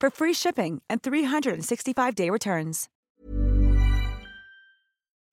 for free shipping and 365-day returns.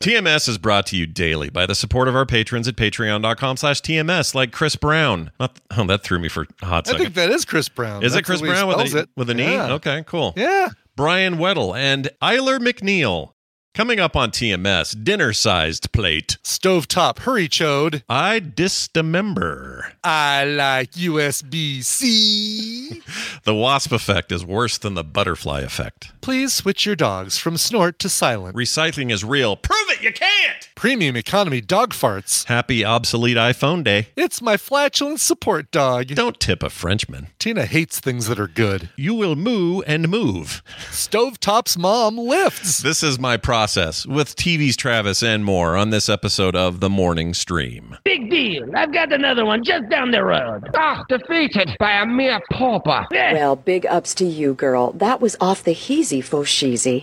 TMS is brought to you daily by the support of our patrons at patreon.com slash TMS, like Chris Brown. Not, oh, that threw me for a hot I second. think that is Chris Brown. is it Chris the way he Brown with, a, it. with an E? Okay, cool. Yeah. Brian Weddle and Eiler McNeil. Coming up on TMS, dinner sized plate. Stovetop, hurry chode. I dismember. I like USB C. The wasp effect is worse than the butterfly effect. Please switch your dogs from snort to silent. Recycling is real. Prove it, you can't! Premium economy dog farts. Happy obsolete iPhone day. It's my flatulent support dog. Don't tip a Frenchman. Tina hates things that are good. You will moo and move. Stovetop's mom lifts. This is my process with TV's Travis and more on this episode of The Morning Stream. Big deal. I've got another one just down the road. Ah, defeated by a mere pauper. Well, big ups to you, girl. That was off the heezy fosheezy.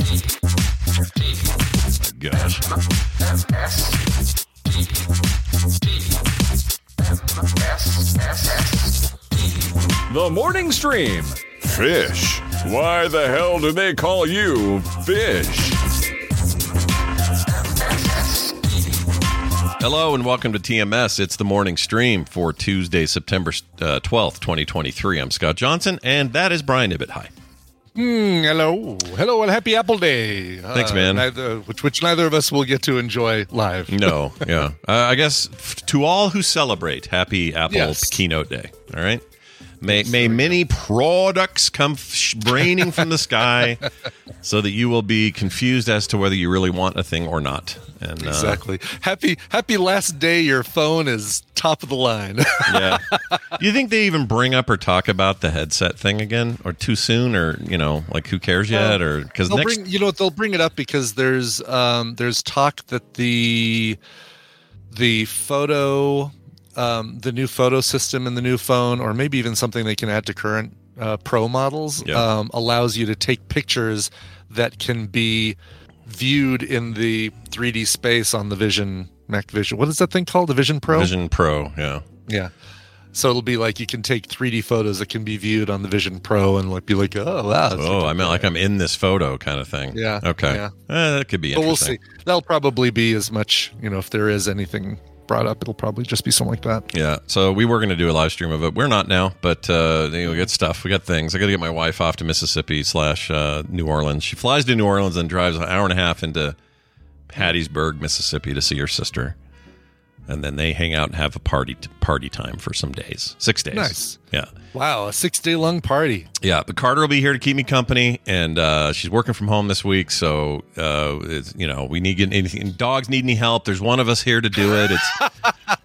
Gosh. The morning stream. Fish. Why the hell do they call you fish? Hello and welcome to TMS. It's the morning stream for Tuesday, September uh, 12th, 2023. I'm Scott Johnson, and that is Brian Ibbett. Hi. Hmm, hello. Hello and happy Apple Day. Thanks, Uh, man. Neither, which, which neither of us will get to enjoy live. No, yeah. Uh, I guess f- to all who celebrate, happy Apple Yes. Keynote Day. All right. May, may many products come f- raining from the sky so that you will be confused as to whether you really want a thing or not. And uh, Exactly. Happy happy last day your phone is top of the line. yeah. Do you think they even bring up or talk about the headset thing again, or too soon, or you know, like who cares yet, or because they'll next bring you know they'll bring it up because there's um there's talk that the the photo um the new photo system in the new phone or maybe even something they can add to current uh, pro models Yeah. um, allows you to take pictures that can be viewed in the 3D space on the Vision Mac Vision. What is that thing called? The Vision Pro? Vision Pro, yeah. Yeah. So it'll be like you can take 3D photos that can be viewed on the Vision Pro and like be like, oh wow. Oh, I meant like I'm in this photo kind of thing. Yeah, Okay. yeah. Eh, that could be But we'll see. That'll probably be as much, you know, if there is anything brought up, it'll probably just be something like that. Yeah. So we were going to do a live stream of it. We're not now, but uh, you know, we got stuff. We got things. I got to get my wife off to Mississippi slash uh, New Orleans. She flies to New Orleans and drives an hour and a half into Hattiesburg, Mississippi, to see her sister. And then they hang out and have a party party time for some days, six days. Nice. Yeah. Wow, a six day long party. Yeah, but Carter will be here to keep me company, and uh, she's working from home this week. So, uh, it's, you know, we need anything. Dogs need any help. There's one of us here to do it. It's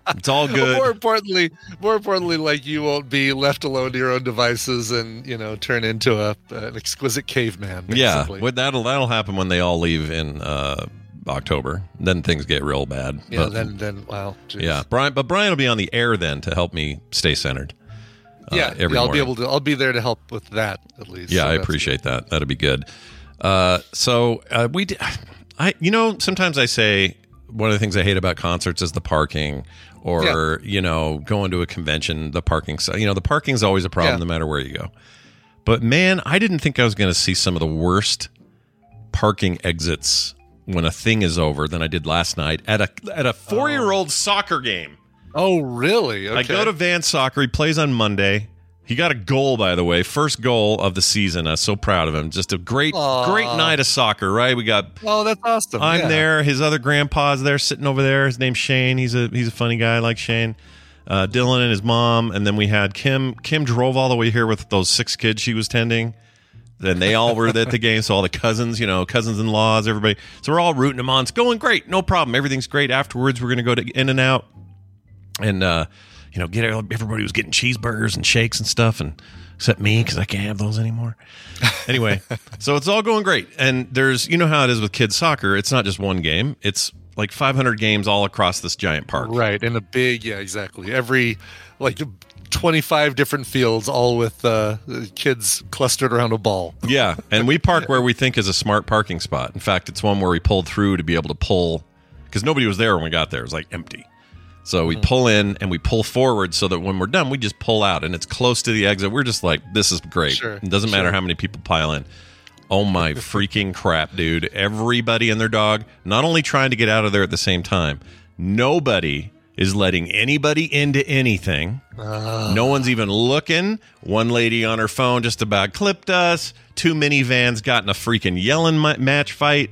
it's all good. More importantly, more importantly, like you won't be left alone to your own devices and you know turn into a an exquisite caveman. yeah, basically. what- that'll that'll happen when they all leave in uh, October. Then things get real bad. yeah. But- Then then wow. geez. yeah, Brian. But Brian will be on the air then to help me stay centered. uh, yeah. yeah, I'll be able to. I'll be there to help with that at least. Yeah, So I appreciate that. That'd be good. Uh, so uh, we, d- I, you know, sometimes I say one of the things I hate about concerts is the parking, or you know, going to a convention, the parking. So you know, the parking's always a problem Yeah. no matter where you go. But man, I didn't think I was going to see some of the worst parking exits when a thing is over than I did last night at a at a four year old soccer game. Oh, really? Okay. I go to Van Soccer. He plays on Monday. He got a goal, by the way, first goal of the season. I'm so proud of him. Just a great, Aw. great night of soccer, right? We got Oh, that's awesome. I'm Yeah. there. His other grandpa's there, sitting over there. His name's Shane. He's a he's a funny guy. I like Shane. Uh, Dylan and his mom, and then we had Kim. Kim drove all the way here with those six kids she was tending. Then they all were at the game, so all the cousins, you know, cousins-in-laws, everybody. So we're all rooting them on. It's going great, no problem. Everything's great. Afterwards, we're gonna go to In and Out, and uh, you know, get everybody was getting cheeseburgers and shakes and stuff, and except me because I can't have those anymore. Anyway, so it's all going great, and there's you know how it is with kids soccer. It's not just one game; it's like 500 games all across this giant park. Right, in a big, yeah, exactly. Every like 25 different fields, all with uh, kids clustered around a ball. Yeah, and we park where we think is a smart parking spot. In fact, it's one where we pulled through to be able to pull because nobody was there when we got there. It was like empty. So Mm-hmm. we pull in and we pull forward so that when we're done, we just pull out and it's close to the exit. We're just like, this is great. Sure, it doesn't matter how many people pile in. Oh my freaking crap, dude. Everybody and their dog not only trying to get out of there at the same time, nobody is letting anybody into anything. Ah. No one's even looking. One lady on her phone just about clipped us. Two minivans got in a freaking yelling ma- match fight.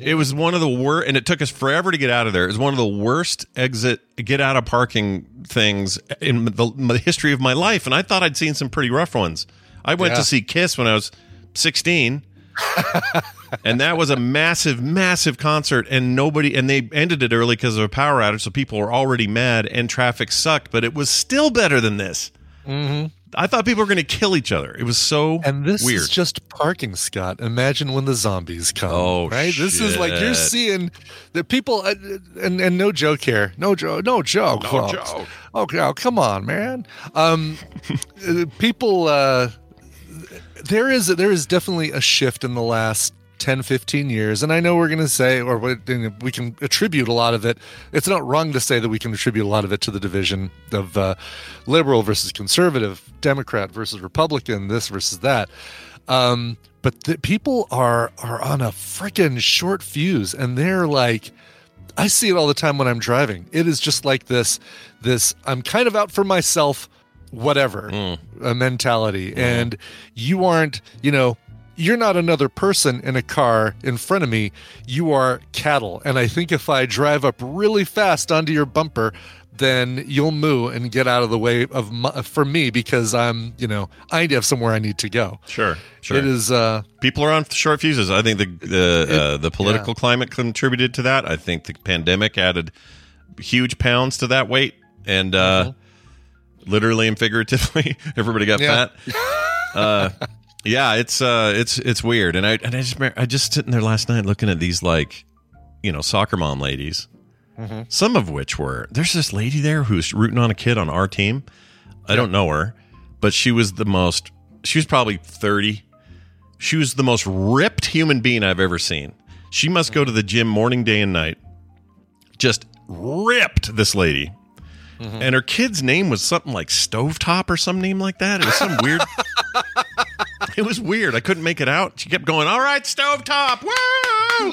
It was one of the worst, and it took us forever to get out of there. It was one of the worst exit, get out of parking things in the, the history of my life. And I thought I'd seen some pretty rough ones. I went Yeah. to see Kiss when I was 16. and that was a massive, massive concert, and nobody, and they ended it early because of a power outage, so people were already mad, and traffic sucked, but it was still better than this. I thought people were going to kill each other. It was so And this weird. is just parking, Scott. Imagine when the zombies come. Oh, right. This is like you're seeing the people, uh, and and no joke here, no joke, no joke, No folks. joke. Okay, oh, come on, man. Um, uh, people, uh, there is there is definitely a shift in the last 10 15 years and i know we're going to say or we can attribute a lot of it. It's not wrong to say that we can attribute a lot of it to the division of uh, liberal versus conservative democrat versus republican this versus that. Um, but the, people are are on a freaking short fuse and they're like I see it all the time when I'm driving. It is just like this this I'm kind of out for myself whatever a mentality. And you aren't, you know, you're not another person in a car in front of me. You are cattle. And I think if I drive up really fast onto your bumper, then you'll moo and get out of the way of my, for me because I'm, you know, I have somewhere I need to go. sure, sure. It is uh people are on short fuses. I think the the uh, the political yeah. climate contributed to that. I think the pandemic added huge pounds to that weight, and uh, literally and figuratively, everybody got Yeah. fat. Uh, yeah, it's uh, it's it's weird, and I and I just I just sitting there last night looking at these like you know soccer mom ladies. Some of which were there's this lady there who's rooting on a kid on our team. I don't know her, but she was the most. She was probably thirty. She was the most ripped human being I've ever seen. She must go to the gym morning, day, and night. Just ripped this lady. And her kid's name was something like Stovetop or some name like that. It was some weird. it was weird. I couldn't make it out. She kept going, "All right, Stovetop, woo!"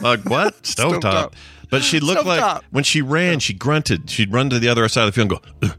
Like what? Stovetop. Stovetop. But she looked like when she ran, she grunted. She'd run to the other side of the field and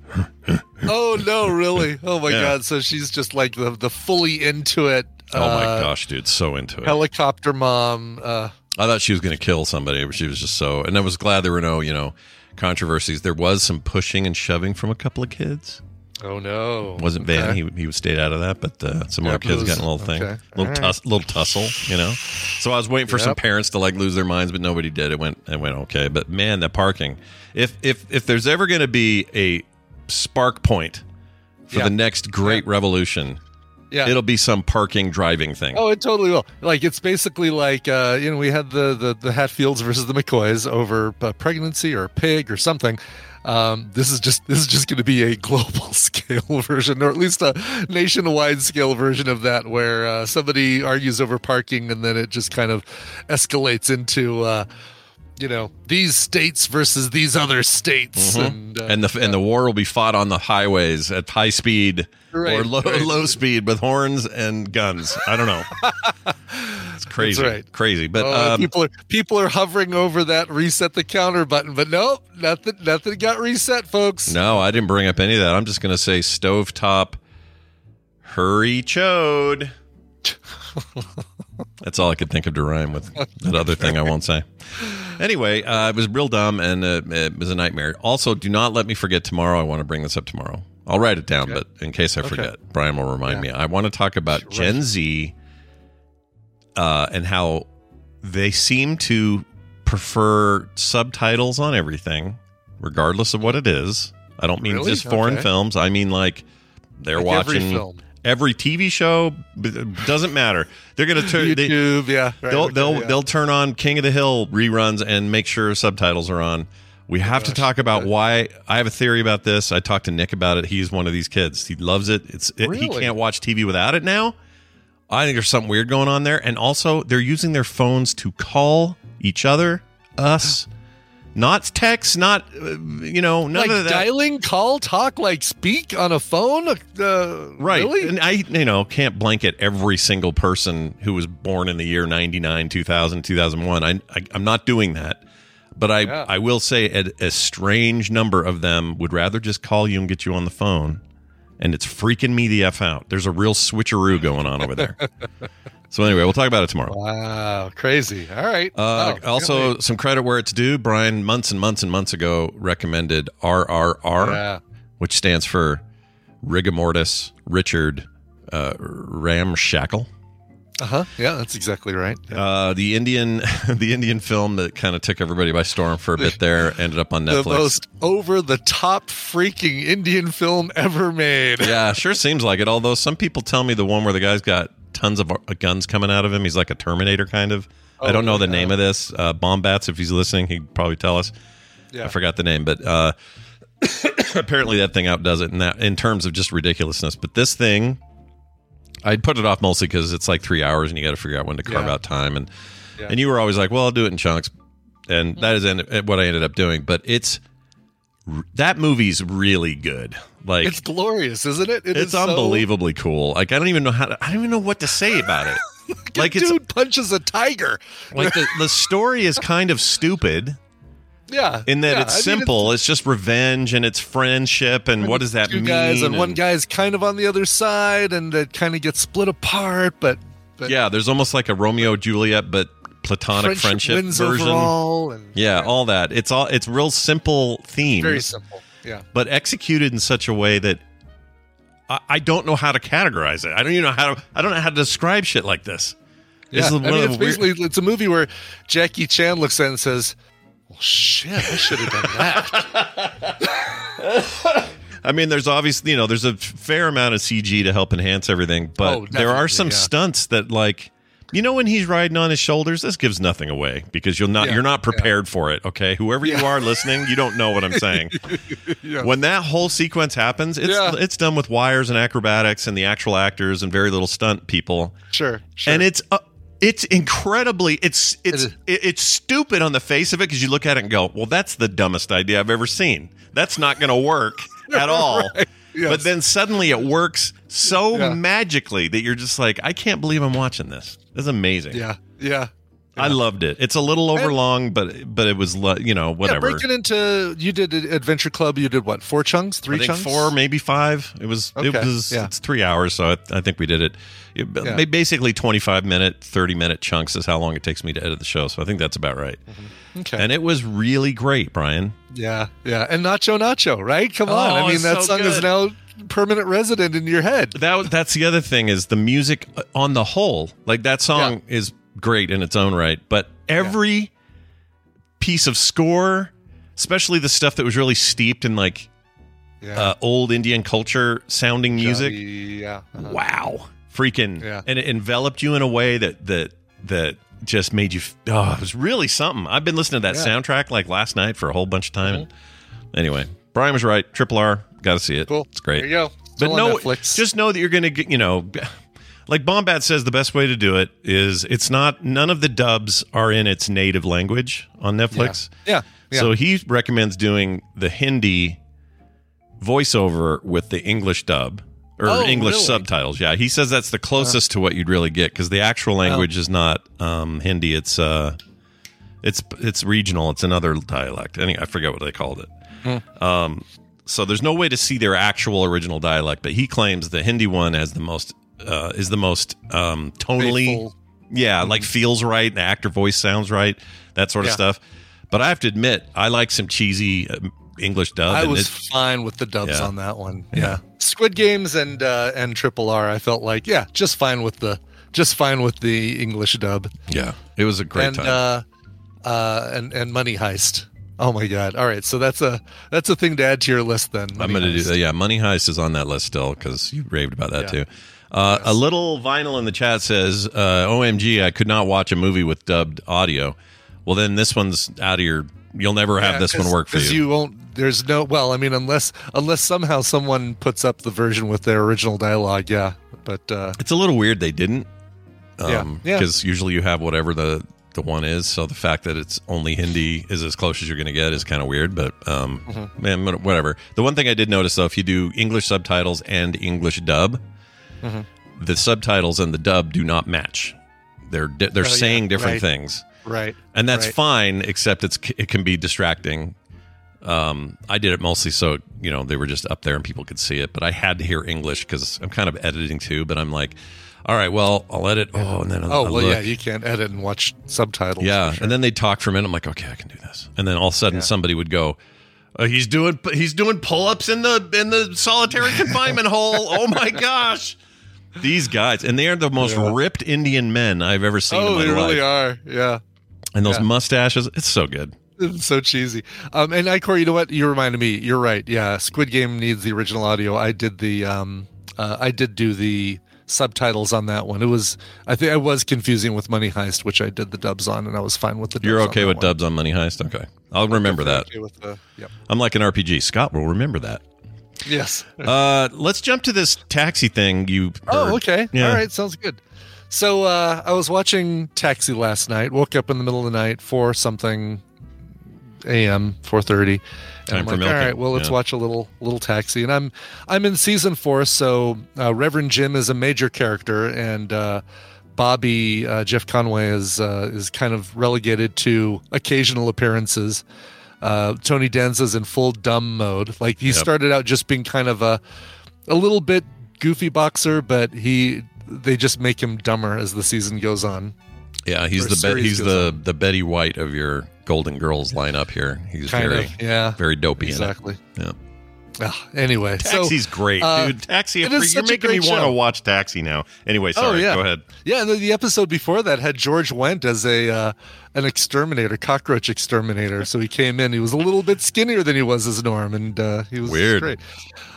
go, Oh no, really? Oh my Yeah. god! So she's just like the the fully into it. "Oh my uh, gosh, dude, so into it." Helicopter mom. Uh, I thought she was going to kill somebody, but she was just so. And I was glad there were no, you know, controversies. There was some pushing and shoving from a couple of kids. Oh no! wasn't Van. Okay. He he stayed out of that, but uh, some Yeah, other kids got a little thing, okay. little All right. tuss, little tussle, you know. So I was waiting for some parents to like lose their minds, but nobody did. It went it went okay. But man, the parking. If if if there's ever going to be a spark point for Yeah. the next great revolution, Yeah. it'll be some parking driving thing. Oh, it totally will. Like it's basically like uh, you know we had the the, the Hatfields versus the McCoys over uh, pregnancy or a pig or something. Um, this is just this is just going to be a global scale version, or at least a nationwide scale version of that, where uh, somebody argues over parking and then it just kind of escalates into. Uh, you know these states versus these other states, and uh, Mm-hmm. and the and the war will be fought on the highways at high speed or low right. low speed with horns and guns. I don't know. it's crazy, That's right. crazy. But Oh, um, people are people are hovering over that reset the counter button, but nope, nothing nothing got reset, folks. no, I didn't bring up any of that. I'm just going to say stovetop Hurry chode. That's all I could think of to rhyme with that other thing I won't say. Anyway, uh, it was real dumb and uh, it was a nightmare. Also, do not let me forget tomorrow. I want to bring this up tomorrow. I'll write it down, but in case I forget, Brian will remind me. I want to talk about Gen Z uh, and how they seem to prefer subtitles on everything, regardless of what it is. I don't mean Really? just foreign Okay. films. I mean like they're Like every watching film. Every TV show. Doesn't matter. They're going to turn. they- YouTube, yeah. right, they'll they'll yeah. they'll turn on King of the Hill reruns and make sure subtitles are on. We oh have to talk about why. I have a theory about this. I talked to Nick about it. He's one of these kids. He loves it. It's it, he can't watch TV without it now. I think there's something weird going on there. And also, they're using their phones to call each other, us, not text, not uh, you know, none like of that. dialing, call, talk, like speak on a phone. Uh, Right. Really? And I, you know, can't blanket every single person who was born in the year 99, 2000, 2001. I, I, I'm not doing that. But I, Yeah. I will say a, a strange number of them would rather just call you and get you on the phone. And it's freaking me the F out. There's a real switcheroo going on over there. so, anyway, we'll talk about it tomorrow. Wow, crazy. All right. Uh, Wow, also, some credit where it's due. Brian, months and months and months ago, recommended RRR, yeah. which stands for Rigor Mortis Richard uh, Ramshackle. Uh huh. Yeah, that's exactly right. Yeah. Uh, the Indian, the Indian film that kind of took everybody by storm for a bit there ended up on Netflix. the most over the top freaking Indian film ever made. yeah, sure seems like it. Although some people tell me the one where the guy's got tons of uh, guns coming out of him, he's like a Terminator kind of. I don't know the yeah. name of this. Uh, Bombats, if he's listening, he'd probably tell us. Yeah. I forgot the name, but uh, apparently that thing outdoes it in that in terms of just ridiculousness. But this thing, I'd put it off mostly because it's like three hours and you got to figure out when to carve Yeah. out time. And Yeah. and you were always like, well, I'll do it in chunks, and that is end- what I ended up doing. But it's that movie's really good. Like It's glorious, isn't it? It it's is so- unbelievably cool. Like I don't even know how to, I don't even know what to say about it. like it's dude punches a tiger. like the, the story is kind of stupid Yeah. in that yeah, it's I mean, simple. it's, just revenge and it's friendship and what does that two mean? guys and one and- guy's kind of on the other side and it kind of gets split apart, but but Yeah, there's almost like a Romeo Juliet but platonic friendship, version. and Yeah, all that. It's all it's real simple themes. very simple. Yeah. but executed in such a way that I, I don't know how to categorize it. I don't even know how to. I don't know how to describe shit like this. This Yeah, is I mean, of it's the weird- basically it's a movie where Jackie Chan looks at it and says, "Well, shit, I should have done that." I mean, there's obviously you know there's a fair amount of CG to help enhance everything, but Oh, there are some yeah. stunts that like. You know when he's riding on his shoulders, this gives nothing away because you'll not Yeah, you're not prepared for it. Okay, whoever you are listening, you don't know what I'm saying. Yeah. When that whole sequence happens, it's Yeah. it's done with wires and acrobatics and the actual actors and very little stunt people. Sure, sure. and it's uh, it's incredibly it's it's it- it's stupid on the face of it because you look at it and go, well, that's the dumbest idea I've ever seen. That's not going to work at all. Right. Yes. But then suddenly it works so Yeah. magically that you're just like, I can't believe I'm watching this. This is amazing. yeah, yeah. I loved it. It's a little overlong, but but it was you know Yeah, whatever. breaking into you did Adventure Club. You did what? Four chunks? Three I think chunks? four, maybe five. It was it was yeah. it's three hours, so I, I think we did it. it Yeah. Basically, twenty five minute, thirty minute chunks is how long it takes me to edit the show. So I think that's about right. Mm-hmm. Okay. And it was really great, Brian. yeah, yeah. And Nacho Nacho, right? Come oh, on. Oh, I mean, that so song is now permanent resident in your head. That that's the other thing is the music on the whole. Like that song is great in its own right, but every piece of score, especially the stuff that was really steeped in like Yeah. uh, old Indian culture sounding music. Yeah. uh-huh. wow freaking Yeah. and it enveloped you in a way that that that just made you oh it was really something i've been listening to that Yeah. Mm-hmm. soundtrack like last night for a whole bunch of time and anyway brian was right triple r gotta see it Cool. it's great There you go. But no Netflix. just know that you're gonna get you know like bombat says the best way to do it is it's not none of the dubs are in its native language on netflix yeah. yeah. so he recommends doing the Hindi voiceover with the English dub or Oh, English really? subtitles. Yeah, he says that's the closest to what you'd really get because the actual language is not um, Hindi. It's uh, it's it's regional. It's another dialect. Anyway, I forget what they called it. Hmm. Um, so there's no way to see their actual original dialect, but he claims the Hindi one has the most uh, is the most um, tonally, Faithful. yeah, like feels right. The actor voice sounds right, that sort of Yeah. stuff. But I have to admit, I like some cheesy uh, English dub. I was fine with the dubs Yeah. on that one. Yeah. Squid Games and uh, and Triple R, I felt like yeah, just fine with the just fine with the English dub. yeah, it was a great and time. uh, uh, and and Money Heist. Oh my god! All right, so that's a that's a thing to add to your list then. I'm going to do that. Yeah, Money Heist is on that list still because you raved about that Yeah. too. Uh, A little vinyl in the chat says, uh, "OMG, I could not watch a movie with dubbed audio." Well, then this one's out of your. You'll never have Yeah, this one work for you. you won't. There's no. Well, I mean, unless unless somehow someone puts up the version with their original dialogue. Yeah, but uh, It's a little weird they didn't. Yeah, Um, yeah. Because usually you have whatever the the one is. So the fact that it's only Hindi is as close as you're going to get is kind of weird. But um, Mm-hmm. man, whatever. The one thing I did notice though, if you do English subtitles and English dub, Mm-hmm. the subtitles and the dub do not match. They're di- they're Oh, yeah, saying different right. things, right, and that's right. fine. Except it's it can be distracting. Um, I did it mostly so you know they were just up there and people could see it, but I had to hear English because I'm kind of editing too. But I'm like, all right, well, I'll edit. Oh, and then I'll, Oh I'll well, look. yeah, you can't edit and watch subtitles. yeah. sure. And then they talk for a minute. I'm like, okay, I can do this. And then all of a sudden, somebody would go, uh, "He's doing he's doing pull ups in the in the solitary confinement hole." Oh my gosh, these guys, and they are the most Yeah. ripped Indian men I've ever seen. oh, in my they really are. Yeah. And those Yeah. mustaches, it's so good. It's so cheesy. Um, and Icor, you know what? You reminded me. You're right. Yeah, Squid Game needs the original audio. I did the. Um, uh, I did do the subtitles on that one. It was. I think I was confusing with Money Heist, which I did the dubs on, and I was fine with the. You're okay with one. dubs on Money Heist? Okay, I'll remember that. Okay with the. Yep. I'm like an RPG. Scott will remember that. Yes. Uh, let's jump to this taxi thing. You heard. Oh, okay. Yeah. All right. Sounds good. So uh, I was watching Taxi last night. Woke up in the middle of the night for something a.m. four thirty. And Time I'm for like, milking. all right, well, let's Yeah. watch a little little taxi. And I'm I'm in season four, so uh, Reverend Jim is a major character, and uh, Bobby uh, Jeff Conaway is uh, is kind of relegated to occasional appearances. Uh, Tony Danza's in full dumb mode. Like he Yep. started out just being kind of a a little bit goofy boxer, but he they just make him dumber as the season goes on. Yeah, he's the he's the the Betty White of your Golden Girls lineup here. He's Kind very of, yeah, very dopey. exactly. Yeah. Ah, anyway, Taxi's so great, uh, dude. Taxi. it You're is such a making me great want to watch Taxi now. Anyway, sorry. oh yeah, Go ahead. Yeah, and the, the episode before that had George Wendt as a uh, an exterminator, cockroach exterminator. So he came in. He was a little bit skinnier than he was as Norm, and uh, he was Weird. great.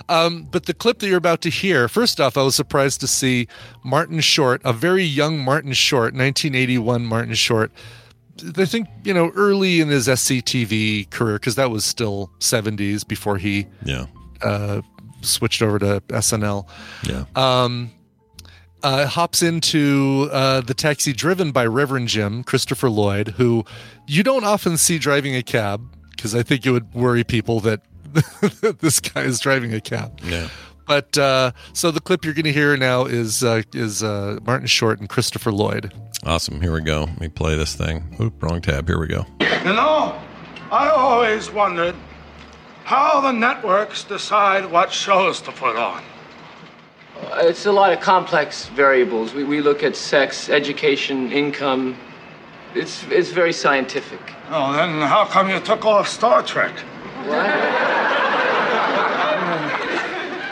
Um, but the clip that you're about to hear, first off, I was surprised to see Martin Short, a very young Martin Short, 1981 Martin Short. I think you know early in his SCTV career because that was still 70s before he Yeah. uh, switched over to SNL Yeah. um, uh, hops into uh, the taxi driven by Reverend Jim, Christopher Lloyd, who you don't often see driving a cab because I think it would worry people that this guy is driving a cab. Yeah. But uh, so the clip you're going to hear now is uh, is uh, Martin Short and Christopher Lloyd. Awesome. Here we go. Let me play this thing. Oop, wrong tab. Here we go. You know, I always wondered how the networks decide what shows to put on. It's a lot of complex variables. We, we look at sex, education, income. It's, it's very scientific. Oh, then how come you took off Star Trek?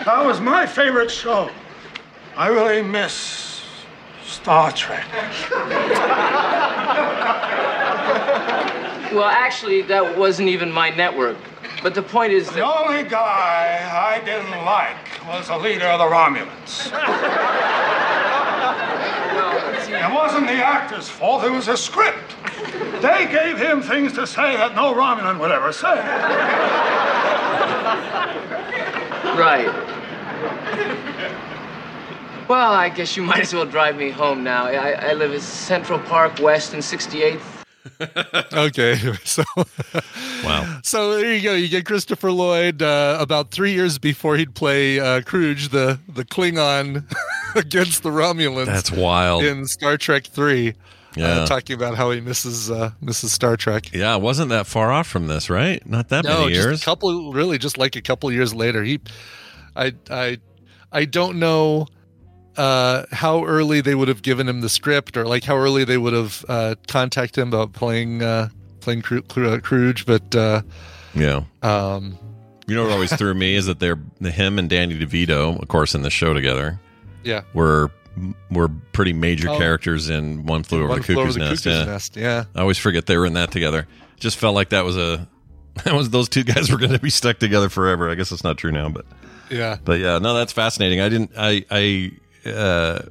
That was my favorite show. I really miss Star Trek. Well, actually, that wasn't even my network. But the point is The only guy I didn't like was the leader of the Romulans. It wasn't the actor's fault, it was the script. They gave him things to say that no Romulan would ever say. Right. Well, I guess you might as well drive me home now. I, I live in Central Park West and 68th. Okay, so Wow. so there you go. You get Christopher Lloyd uh, about three years before he'd play uh, Kruge, the the Klingon against the Romulans. That's wild. in Star Trek Three. Yeah. talking about how he misses uh, misses Star Trek. Yeah, it wasn't that far off from this, right? Not that no, many just years. a couple, really, just like a couple years later. He, I, I, I don't know uh, how early they would have given him the script, or like how early they would have uh, contacted him about playing uh, playing Cru- Cru- Kruge, but uh, yeah. um, You know what always threw me is that they're him and Danny DeVito, of course, in the show together, yeah, were were pretty major Oh. characters in One Flew Over One the Flew Over Cuckoo's the Nest. Cuckoo's yeah. Nest, yeah. I always forget they were in that together. Just felt like that was a that was those two guys were going to be stuck together forever. I guess that's not true now, but yeah. but yeah, no, that's fascinating. I didn't. I I uh,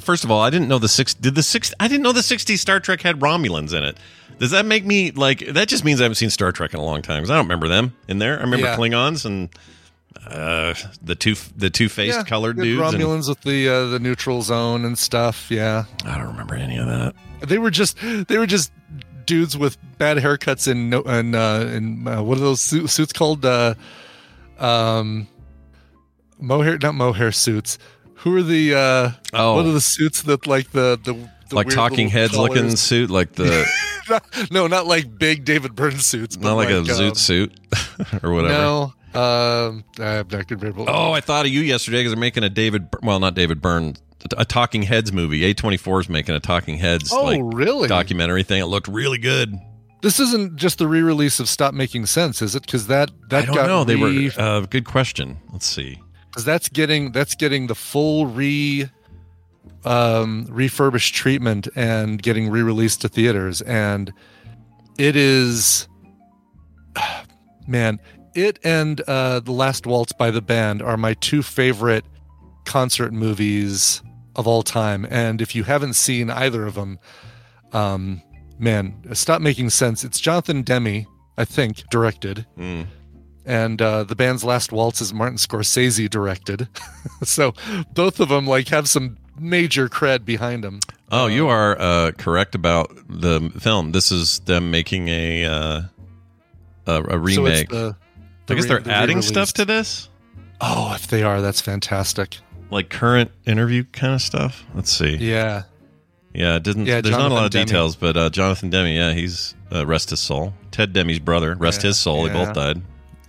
first of all, I didn't know the six. Did the six? I didn't know the '60s Star Trek had Romulans in it. Does that make me like? That just means I haven't seen Star Trek in a long time because I don't remember them in there. I remember Yeah. Klingons and uh, the two the two faced yeah, colored dudes. and- Romulans with the uh, the neutral zone and stuff. Yeah, I don't remember any of that. they were just they were just dudes with bad haircuts and no and uh, and uh, what are those su- suits called? Uh, um, mohair, not mohair suits. Who are the? Uh, Oh. what are the suits that like the the, the like talking heads looking suit, like the no, not like big David Byrne suits. But not like, a um, zoot suit or whatever. No, um, I'm not gonna be able. Oh, I thought of you yesterday because they're making a David, well, not David Byrne, a Talking Heads movie. A24 is making a Talking Heads Oh, like really? documentary thing. It looked really good. This isn't just the re-release of Stop Making Sense, is it? Because that that I don't got know. They re- were uh, good question. Let's see. because that's getting that's getting the full re um refurbished treatment and getting re-released to theaters and it is man it and uh the last waltz by the band are my two favorite concert movies of all time and if you haven't seen either of them um man stop making sense it's jonathan demme i think directed Mm. and uh, the band's last waltz is Martin Scorsese directed. so both of them like have some major cred behind them. Oh, you are uh, correct about the film. This is them making a uh, a, a So it's remake. the- I guess the they're re- adding re-released. stuff to this, Oh, if they are, that's fantastic. Like current interview kind of stuff. Let's see. Yeah, Yeah, it didn't. Yeah, there's not a lot of Jonathan Demme. details, but uh, Jonathan Demme, yeah, he's uh, rest his soul. Ted Demme's brother, rest Yeah, his soul. They both died.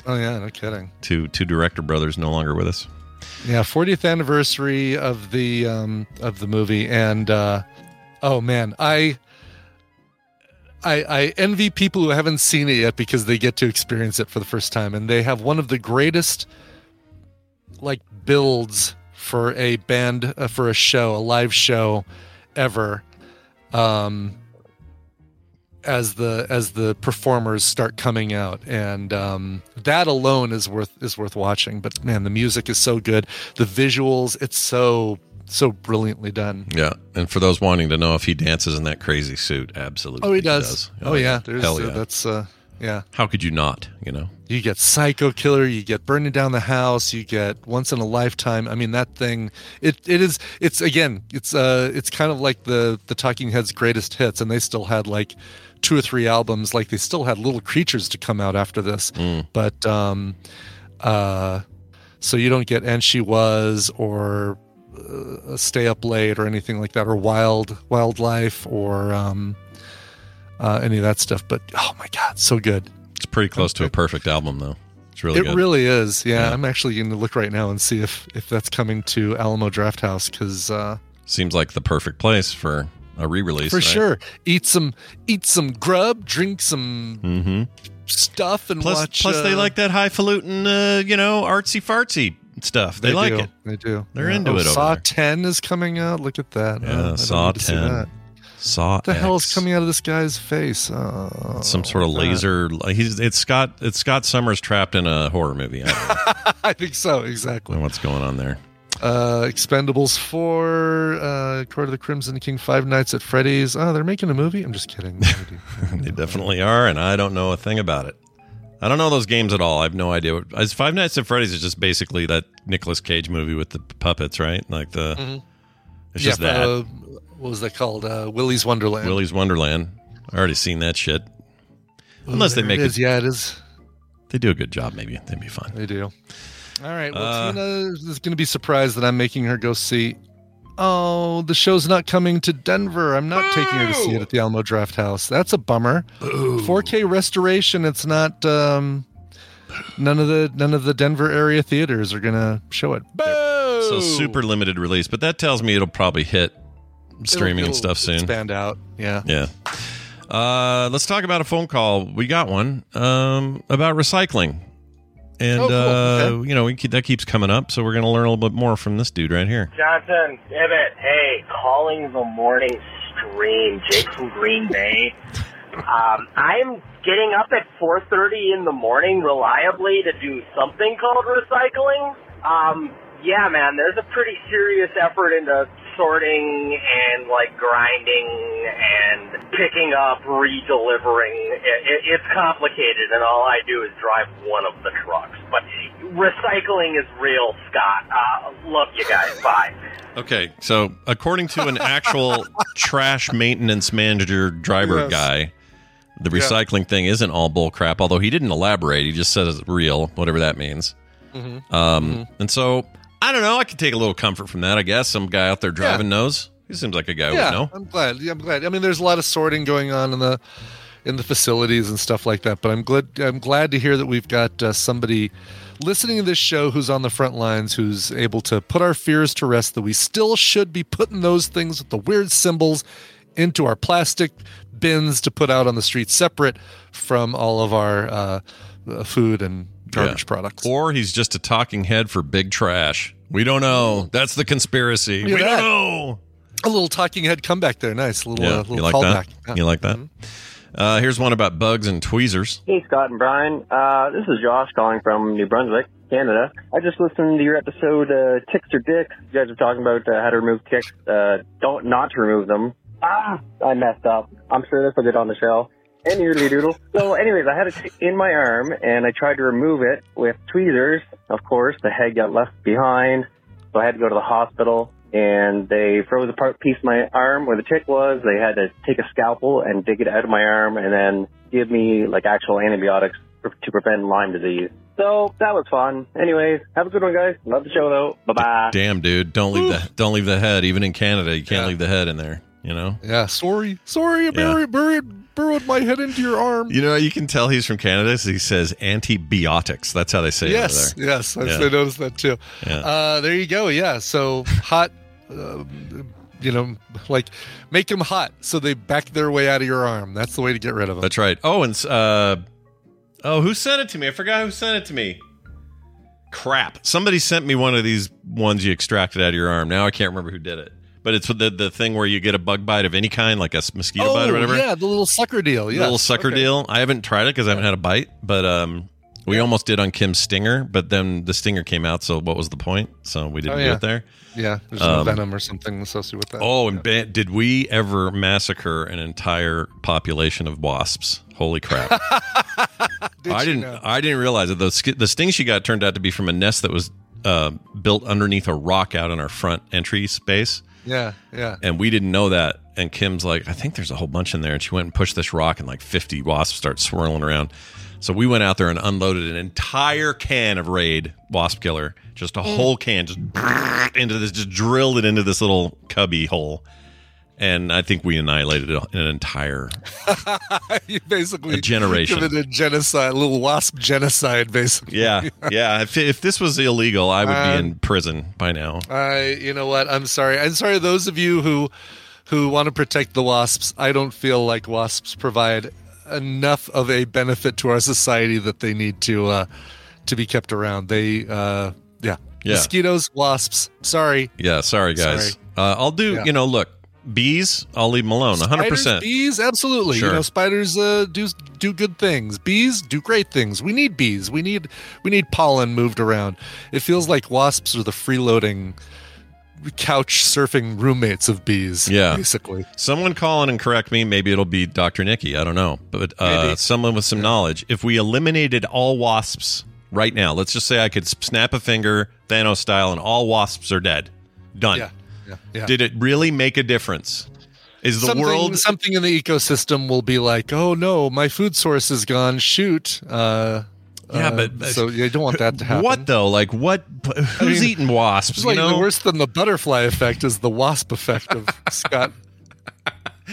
Oh yeah, no kidding. Two two director brothers no longer with us. Yeah, 40th anniversary of the um of the movie and uh oh man, I I I envy people who haven't seen it yet because they get to experience it for the first time and they have one of the greatest like builds for a band uh, for a show, a live show ever. Um as the as the performers start coming out. And um that alone is worth is worth watching. But man the music is so good. The visuals it's so so brilliantly done. Yeah, and for those wanting to know if he dances in that crazy suit, absolutely. oh he does, oh yeah. there's Hell uh, yeah. that's uh yeah How could you not? You know. you get psycho killer you get burning down the house you get once in a lifetime i mean that thing it it is it's again it's uh it's kind of like the the talking heads greatest hits and they still had like two or three albums like they still had little creatures to come out after this but um uh so you don't get and she was or uh, stay up late or anything like that or wild wildlife or um uh any of that stuff but oh my god so good It's pretty close to a perfect album, though. It's really it good. really is. Yeah, Yeah. I'm actually going to look right now and see if if that's coming to Alamo Drafthouse because uh, Seems like the perfect place for a re-release. for right? sure, eat some eat some grub, drink some Mm-hmm. stuff, and Plus, watch. plus they uh, like that highfalutin, uh, you know, artsy fartsy stuff. They, like do. it. They do. They're Yeah. into Oh, it Saw. Ten is coming out. Look at that. Yeah, don't Saw need to see 10. that. Saw What the hell is coming out of this guy's face? Oh, Some sort of God. laser. He's it's Scott. It's Scott Summers trapped in a horror movie. I I think so. Exactly. what's going on there. Uh, Expendables four, uh, Court of the Crimson King, Five Nights at Freddy's. Oh, they're making a movie. I'm just kidding. They definitely are, and I don't know a thing about it. I don't know those games at all. I have no idea. What, as Five Nights at Freddy's is just basically that Nicolas Cage movie with the puppets, right? Like the. Mhm. It's just that Uh, what was that called? Uh, Willy's Wonderland. Willy's Wonderland. I already seen that shit. Unless they make it it, is. Yeah, it is. they do a good job. Maybe they'd be fun. They do. All right. Well, Uh, Tina is going to be surprised that I'm making her go see Oh, the show's not coming to Denver. I'm not taking her to see it at the Alamo Drafthouse. That's a bummer. 4K restoration. It's not. Um, none of the none of the Denver area theaters are gonna show it. So super limited release, but that tells me it'll probably hit streaming It'll- and stuff it'll soon. Expand out. Yeah. Yeah. Uh, let's talk about a phone call. We got one um, about recycling, and Oh, cool. uh, Okay. you know we keep, that keeps coming up. So we're going to learn a little bit more from this dude right here. Johnson, Ibbett, hey, calling the morning stream, Jake from Green Bay. Um, I'm getting up at 4.30 in the morning reliably to do something called recycling. Um, yeah, man, there's a pretty serious effort into sorting and, like, grinding and picking up, redelivering. It, it, it's complicated, and all I do is drive one of the trucks. But recycling is real, Scott. Uh, look, you guys, bye. Okay, so according to an actual trash maintenance manager driver Yes. guy, the Yeah. recycling thing isn't all bull crap. Although he didn't elaborate, he just said it's real, whatever that means. Mhm. Um, and so I don't know. I could take a little comfort from that. I guess some guy out there driving knows. He seems like a guy who yeah, would know. I'm glad. Yeah, I'm glad. I mean, there's a lot of sorting going on in the in the facilities and stuff like that. But I'm glad. I'm glad to hear that we've got uh, somebody listening to this show who's on the front lines, who's able to put our fears to rest. That we still should be putting those things with the weird symbols into our plastic bins to put out on the street, separate from all of our uh, food and garbage Yeah. products. Or he's just a talking head for big trash. We don't know. That's the conspiracy. Look we that. don't know. A little talking head comeback there. Nice little Yeah, uh, little you like callback. that? Yeah. You like that? Uh, here's one about bugs and tweezers. Hey, Scott and Brian. Uh, this is Josh calling from New Brunswick, Canada. I just listened to your episode, uh, Ticks or Dicks. You guys were talking about uh, how to remove ticks, uh, don't not to remove them. Ah, I messed up. I'm sure this will get on the show. Anyway, doodle. So, anyways, I had it in my arm, and I tried to remove it with tweezers. Of course, the head got left behind, so I had to go to the hospital. And they froze a part piece of my arm where the tick was. They had to take a scalpel and dig it out of my arm, and then give me like actual antibiotics to prevent Lyme disease. So that was fun. Anyways, have a good one, guys. Love the show though. Bye bye. Damn, dude, don't leave the don't leave the head. Even in Canada, you can't leave the head in there. You know. Yeah, sorry, sorry, I buried, buried, burrowed my head into your arm. You know, you can tell he's from Canada. So he says antibiotics. That's how they say yes, it over there. yes, I, Yeah. I noticed that too. Yeah. Uh, there you go. Yeah, so hot, uh, you know, like make them hot so they back their way out of your arm. That's the way to get rid of them. That's right. Oh, and uh, oh, who sent it to me? I forgot who sent it to me. Crap! Somebody sent me one of these ones you extracted out of your arm. Now I can't remember who did it. But it's the the thing where you get a bug bite of any kind, like a mosquito oh, bite or whatever. yeah, the little sucker deal. The Yeah, little sucker Okay. deal. I haven't tried it because I haven't had a bite, but um, we almost did on Kim's stinger, but then the stinger came out. So what was the point? So we didn't Oh, do it there. Yeah, there's no Um, venom or something associated with that. Oh, and ba- did we ever massacre an entire population of wasps? Holy crap! Did I didn't. know? I didn't realize that the the sting she got turned out to be from a nest that was uh, built underneath a rock out in our front entry space, Yeah, yeah. and we didn't know that. And Kim's like, I think there's a whole bunch in there, and she went and pushed this rock, and like 50 wasps start swirling around. So we went out there and unloaded an entire can of Raid Wasp Killer, just a mm. whole can, just into this, just drilled it into this little cubby hole. And I think we annihilated an entire you basically A generation. committed genocide, a little wasp genocide, basically. Yeah, yeah. If, if this was illegal, I would be Um, in prison by now. I, you know what? I'm sorry. I'm sorry. Those of you who who want to protect the wasps, I don't feel like wasps provide enough of a benefit to our society that they need to uh, to be kept around. They, uh, yeah, Yeah. mosquitoes, wasps. Sorry, Yeah, sorry guys. Sorry. Uh, I'll do. Yeah. You know, look, bees. I'll leave them alone. 100. Spiders, percent bees, absolutely. Sure. You know, spiders uh, do do good things. Bees do great things. We need bees. We need we need pollen moved around. It feels like wasps are the freeloading couch surfing roommates of bees. Yeah. basically. Someone call in and correct me. Maybe it'll be Dr. Nikki. I don't know, but uh, someone with some knowledge. If we eliminated all wasps right now, let's just say I could snap a finger, Thanos style, and all wasps are dead. Done. Yeah, yeah, yeah. Did it really make a difference? Is the something, world something in the ecosystem will be like, oh no, my food source is gone. Shoot. Uh, Yeah, Uh, but- but- so you don't want that to happen. What though? Like what? Who's mean, eating wasps? It's like you know? worse than the butterfly effect is the wasp effect of Scott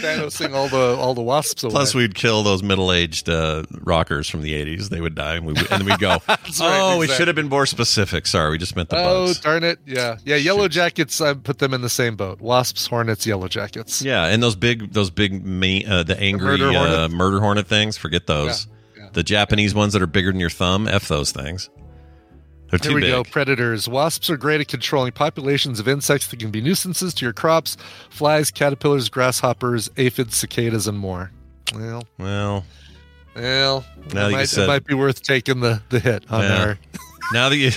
All the all the wasps away. Plus, we'd kill those middle-aged uh, rockers from the '80s. They would die, and we and we'd go, That's "Oh, right, we should have been more specific. Sorry, we just meant the Oh bugs." darn it! Yeah, yeah. Yellow jackets. I put them in the same boat. Wasps, hornets, yellow jackets. Yeah, and those big, those big, me, uh, the angry murder uh, hornet? murder hornet things. Forget those. The Japanese ones that are bigger than your thumb. F those things. They're Here we big. go. Predators. Wasps are great at controlling populations of insects that can be nuisances to your crops: flies, caterpillars, grasshoppers, aphids, cicadas, and more. Well, Well, well, Now it, you might, said- it might be worth taking the the hit on Yeah. our. now that you,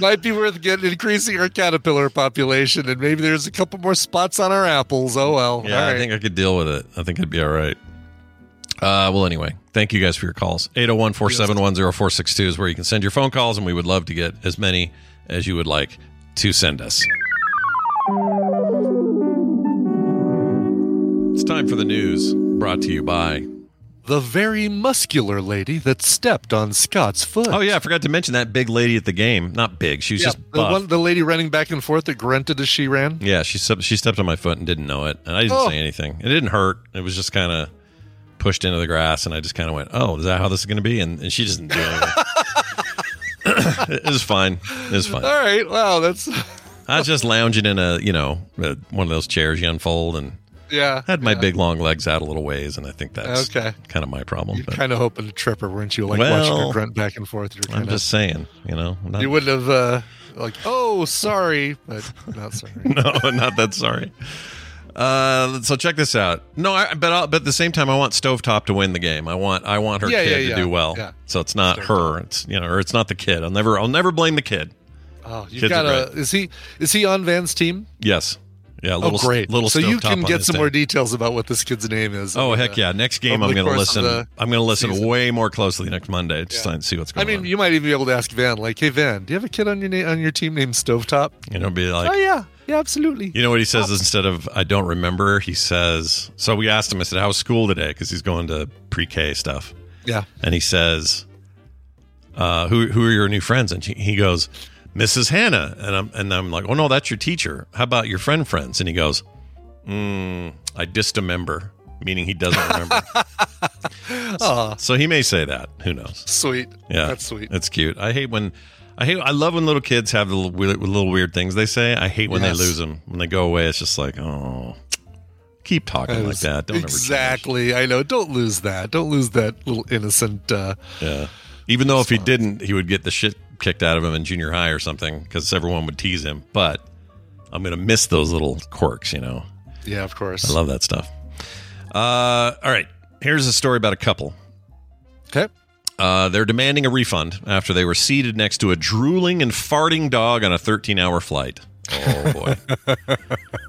might be worth getting increasing our caterpillar population, and maybe there's a couple more spots on our apples. Oh well. yeah, I think I could deal with it. I think it'd be all right. Uh, well, anyway, thank you guys for your calls. 801 471 0462 is where you can send your phone calls, and we would love to get as many as you would like to send us. It's time for the news brought to you by. the very muscular lady that stepped on Scott's foot. Oh, yeah, I forgot to mention that big lady at the game. Not big, she was Yeah, just the one, the lady running back and forth that grunted as she ran. Yeah, she stepped, she stepped on my foot and didn't know it, and I didn't Oh. say anything. It didn't hurt. It was just kind of pushed into the grass, and I just kind of went, "Oh, is that how this is going to be?" And, and she doesn't do anything. it was fine. It was fine. All right. Wow, that's I was just lounging in a you know a, one of those chairs you unfold, and yeah. had my yeah. big long legs out a little ways, and I think that's Okay. kind of my problem. You're kind of hoping to trip her, weren't you? Like watching her grunt back and forth. You're I'm just saying, you know, not- You wouldn't have uh, like, oh, sorry, but not sorry. no, not that sorry. Uh, so check this out. No, I, but I'll, but at the same time, I want Stovetop to win the game. I want I want her Yeah, kid yeah, to do well. yeah. So it's not her. It's you know, or it's not the kid. I'll never I'll never blame the kid. Oh, you Kids got are a. Is he is he on Van's team? Yes. Yeah. Little, oh, great. Little so you Stovetop can on get his some team. more details about what this kid's name is. Oh heck yeah! Next game, over I'm the going to course of listen. the I'm going to listen season. way more closely next Monday to Yeah. see what's going on. I going mean, on. you might even be able to ask Van, like, "Hey, Van, do you have a kid on your na- on your team named Stovetop?" You know, be like, oh yeah, yeah, absolutely. You know what he says instead of I don't remember? He says, so we asked him, I said, How was school today? Because he's going to pre K stuff. Yeah. And he says, uh, who, who are your new friends? And she, he goes, Mrs. Hannah. And I'm, and I'm like, Oh, no, that's your teacher. How about your friend friends? And he goes, mm, I dismember, meaning he doesn't remember. Aw. so he may say that. Who knows? Sweet. Yeah, That's sweet. It's cute. I hate when I hate. I love when little kids have the little weird, little weird things they say. I hate when Yes. they lose them. When they go away, it's just like, oh, keep talking like that. Don't ever exactly. I know. Don't lose that. Don't lose that little innocent. Uh, Yeah. Even though if he didn't, he would get the shit kicked out of him in junior high or something because everyone would tease him. But I'm gonna miss those little quirks. You know. yeah, of course. I love that stuff. Uh, all right. Here's a story about a couple. Okay. Uh, they're demanding a refund after they were seated next to a drooling and farting dog on a 13 hour flight. Oh, boy.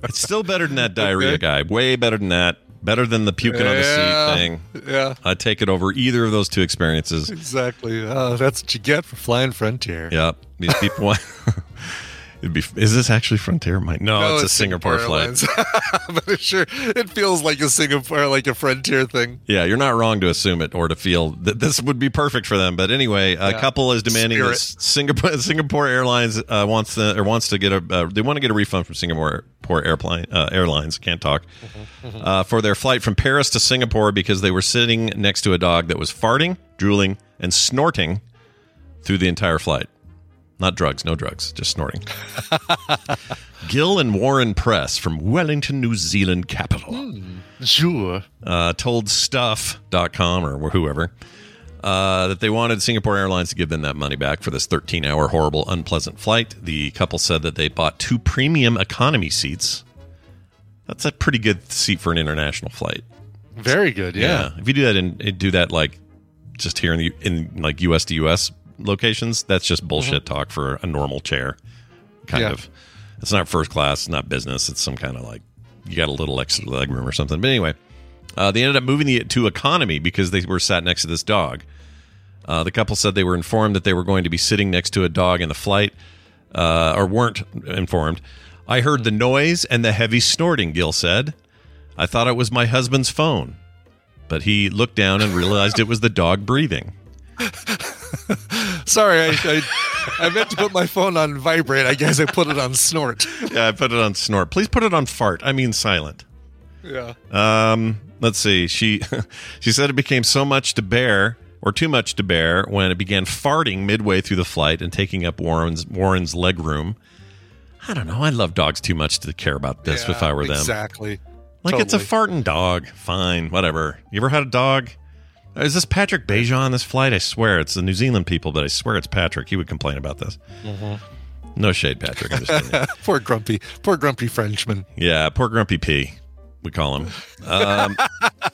it's still better than that diarrhea guy. Way better than that. Better than the puking on the seat thing. Yeah. I'd take it over either of those two experiences. Exactly. Uh, that's what you get for flying Frontier. Yep. These people want. It'd be, is this actually Frontier? Might no, it's a Singapore, flight. Airlines. but it sure, it feels like a Singapore, like a Frontier thing. Yeah, you're not wrong to assume it or to feel that this would be perfect for them. But anyway, a couple is demanding Spirit. this Singapore Singapore Airlines uh, wants the or wants to get a uh, they want to get a refund from Singapore Port Airplane uh, Airlines. Can't talk uh, for their flight from Paris to Singapore because they were sitting next to a dog that was farting, drooling, and snorting through the entire flight. Not drugs, no drugs, just snorting. Gill and Warren Press from Wellington, New Zealand capital Sure. uh, told stuff.com or whoever uh, that they wanted Singapore Airlines to give them that money back for this 13 hour horrible, unpleasant flight. The couple said that they bought two premium economy seats. That's a pretty good seat for an international flight. Very good. Yeah. If you do that and do that like just here in the in like US to US locations, that's just bullshit talk for a normal chair. Kind Yeah. of. It's not first class, it's not business, it's some kind of like you got a little extra leg room or something. But anyway, uh, they ended up moving it to economy because they were sat next to this dog. Uh, the couple said they were informed that they were going to be sitting next to a dog in the flight, uh, or weren't informed. I heard the noise and the heavy snorting, Gil said. I thought it was my husband's phone, but he looked down and realized it was the dog breathing. Sorry, I, I, I meant to put my phone on vibrate. I guess I put it on snort. Yeah, I put it on snort. Please put it on fart. I mean silent. Yeah. Um, let's see. She she said it became so much to bear or too much to bear when it began farting midway through the flight and taking up Warren's Warren's leg room. I don't know. I love dogs too much to care about this if I were them. Exactly. Like it's a farting dog. Fine, whatever. You ever had a dog? Is this Patrick Beja on this flight? I swear it's the New Zealand people, but I swear it's Patrick. He would complain about this. No shade, Patrick. I'm just kidding. poor grumpy, poor grumpy Frenchman. Yeah, poor Grumpy P. We call him. Um,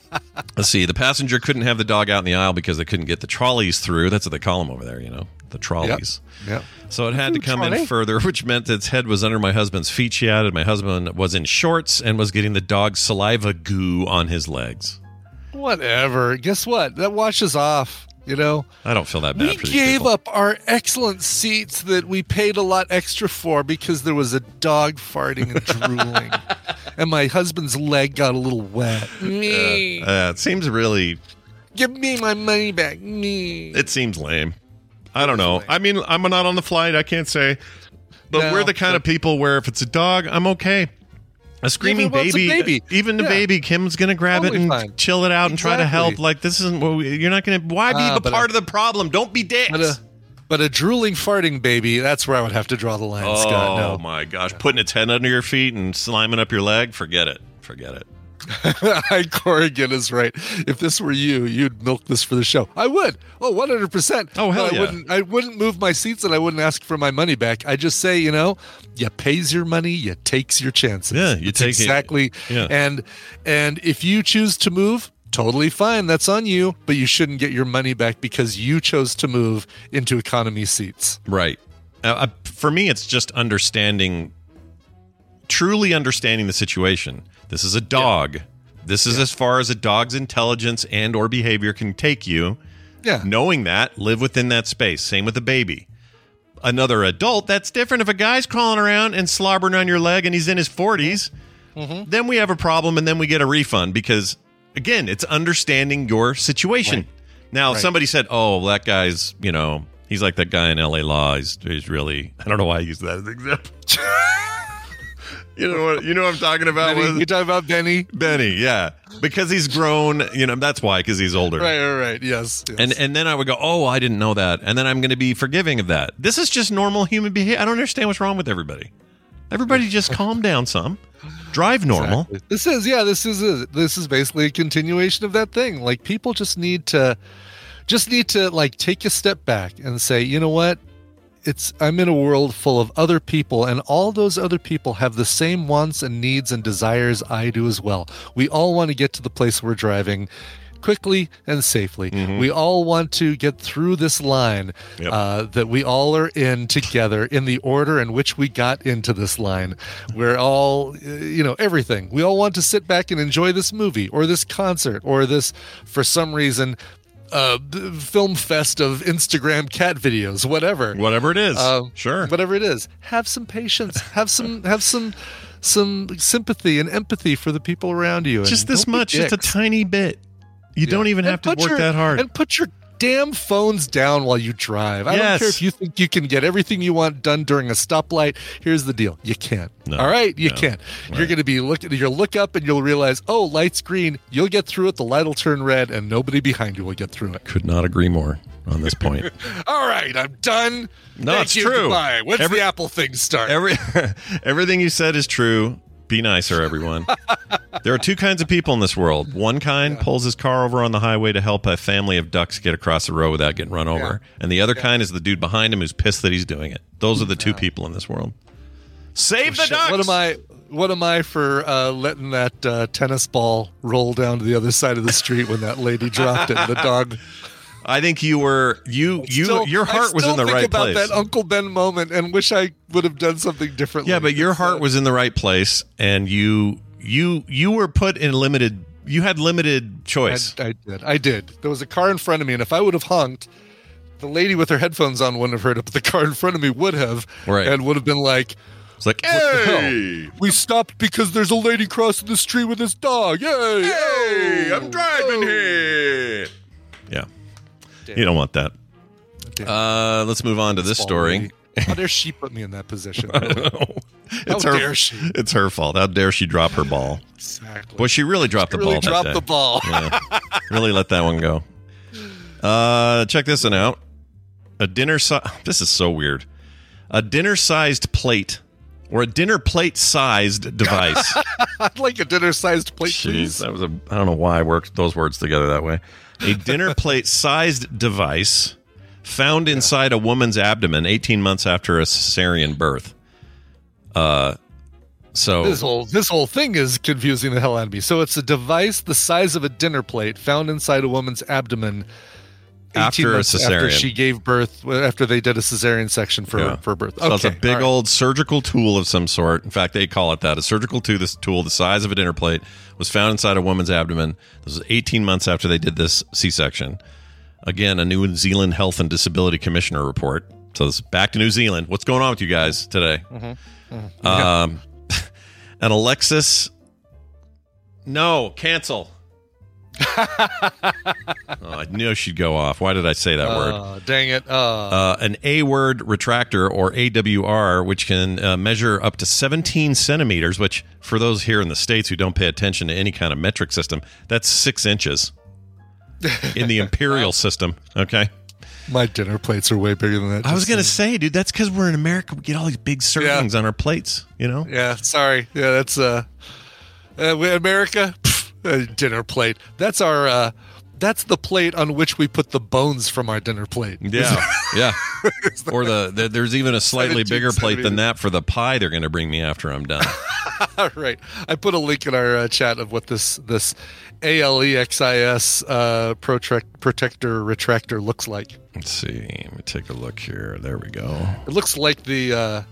let's see. The passenger couldn't have the dog out in the aisle because they couldn't get the trolleys through. That's what they call them over there. You know, the trolleys. Yep. So it had to come in further, which meant its head was under my husband's feet. She added, my husband was in shorts and was getting the dog's saliva goo on his legs. Whatever. Guess what? That washes off. You know, I don't feel that bad we for these gave people. up our excellent seats that we paid a lot extra for because there was a dog farting and drooling, and my husband's leg got a little wet. Me, Uh, it seems really. give me my money back. Me. It seems lame. I don't know. I mean, I'm not on the flight. I can't say. But No, we're the kind of people where if it's a dog, I'm okay. A screaming it's a baby, baby. even the Yeah. baby, Kim's gonna grab it and fine. chill it out and try to help. Like this isn't. what we- You're not gonna. Why be ah, the but part a- of the problem? Don't be dicks. But a, but a drooling farting baby, that's where I would have to draw the line, oh Scott. No. Oh my gosh, putting its head under your feet and sliming up your leg. Forget it. Forget it. Corrigan is right. If this were you, you'd milk this for the show. I would. Oh, 100%. Oh, hell I yeah. wouldn't I wouldn't move my seats and I wouldn't ask for my money back. I just say, you know, you pays your money, you takes your chances. Yeah, you That's take it- exactly. yeah. And and if you choose to move, totally fine. That's on you, but you shouldn't get your money back because you chose to move into economy seats. Right. Uh, for me, it's just understanding, truly understanding the situation. This is a dog. This is as far as a dog's intelligence and or behavior can take you. Yeah. Knowing that, live within that space. Same with a baby. Another adult, that's different. If a guy's crawling around and slobbering on your leg and he's in his 40s, mm-hmm. then we have a problem and then we get a refund because, again, it's understanding your situation. Now, Right. somebody said, oh, that guy's, you know, he's like that guy in LA Law. He's, he's really, I don't know why I used that as an example. you know what, you know what I'm talking about? Benny, you talking about Benny? Benny, yeah. Because he's grown, you know, that's why, because he's older. Right, right, right. Yes. yes. And and then I would go, oh, I didn't know that, and then I'm going to be forgiving of that. This is just normal human behavior. I don't understand what's wrong with everybody. Everybody just calm down some, drive normal. Exactly. This is yeah. This is it. This is basically a continuation of that thing. Like people just need to, just need to like take a step back and say, you know what? It's I'm in a world full of other people, and all those other people have the same wants and needs and desires I do as well. We all want to get to the place we're driving quickly and safely. We all want to get through this line Yep. uh, that we all are in together in the order in which we got into this line. We're all, you know, everything. We all want to sit back and enjoy this movie or this concert or this, for some reason, uh, film fest of Instagram cat videos, whatever. Whatever it is, Um, sure. whatever it is have some patience have some have some some sympathy and empathy for the people around you Just this much, just a tiny bit. You don't even And have to work your- that hard. and put your damn phones down while you drive. I don't care if you think you can get everything you want done during a stoplight. Here's the deal. You can't. No, all right? You no, can't. You're going to be looking you'll look up and you'll realize oh light's green. You'll get through it. The light will turn red and nobody behind you will get through it. Could not agree more on this point. all right i'm done. No, Thank it's you, true. goodbye. when's Every- the apple thing start? Every everything you said is true. Be nicer, everyone. there are two kinds of people in this world. One kind pulls his car over on the highway to help a family of ducks get across the road without getting run over, and the other kind is the dude behind him who's pissed that he's doing it. Those are the two people in this world. Save the Shit, ducks. What am I? What am I for uh, letting that uh, tennis ball roll down to the other side of the street when that lady dropped it? and The dog. I think you were you you Still- your heart was in the right place. think right about place. That Uncle Ben moment, and wish I would have done something differently. Yeah, but your uh, heart was in the right place, and you you you were put in limited. You had limited choice. I, I did. I did. There was a car in front of me, and if I would have honked, the lady with her headphones on wouldn't have heard it, but the car in front of me would have, Right. and would have been like, It's like, hey, "We stopped because there's a lady crossing the street with this dog." Yay! hey, Oh, I'm driving oh. here. Yeah. you don't want that. Uh, let's move on to this story. How dare she put me in that position? I don't know. It's How her. dare she? It's her fault. How dare she drop her ball? Exactly. Boy, she really dropped the really ball. that dropped day. the ball. Yeah. really let that one go. Uh, check this one out. A dinner si- This is so weird. A dinner-sized plate or a dinner plate-sized device. I'd like a dinner-sized plate, Jeez, please. that was a. I don't know why I worked those words together that way. A dinner plate-sized device found inside a woman's abdomen 18 months after a cesarean birth. Uh, so This whole this whole thing is confusing the hell out of me. So it's a device the size of a dinner plate found inside a woman's abdomen 18 After a months after cesarean. she gave birth, after they did a cesarean section for Yeah. for birth. So it's a big right. old surgical tool of some sort. In fact, they call it that. A surgical tool, this tool the size of a dinner plate was found inside a woman's abdomen. This was 18 months after they did this C-section. Again, a New Zealand Health and Disability Commissioner report. So this is back to New Zealand. What's going on with you guys today? Mm-hmm. Um, an Alexis. No, cancel. oh, I knew she'd go off. Why did I say that word? Oh, dang it. Uh, uh, an A word retractor or AWR, which can uh, measure up to 17 centimeters, which for those here in the States who don't pay attention to any kind of metric system, that's six inches in the imperial system. Okay. my dinner plates are way bigger than that. I was going to say, dude, that's because we're in America. We get all these big servings on our plates, you know? Yeah, sorry. Yeah, that's uh, uh we- America pff, uh, dinner plate. That's our uh that's the plate on which we put the bones from our dinner plate. Yeah. Yeah. or the, the there's even a slightly bigger plate than that for the pie they're going to bring me after I'm done. All right. I put a link in our uh, chat of what this this ALEXIS uh protract, protector retractor looks like. Let's see. Let me take a look here. There we go. It looks like the uh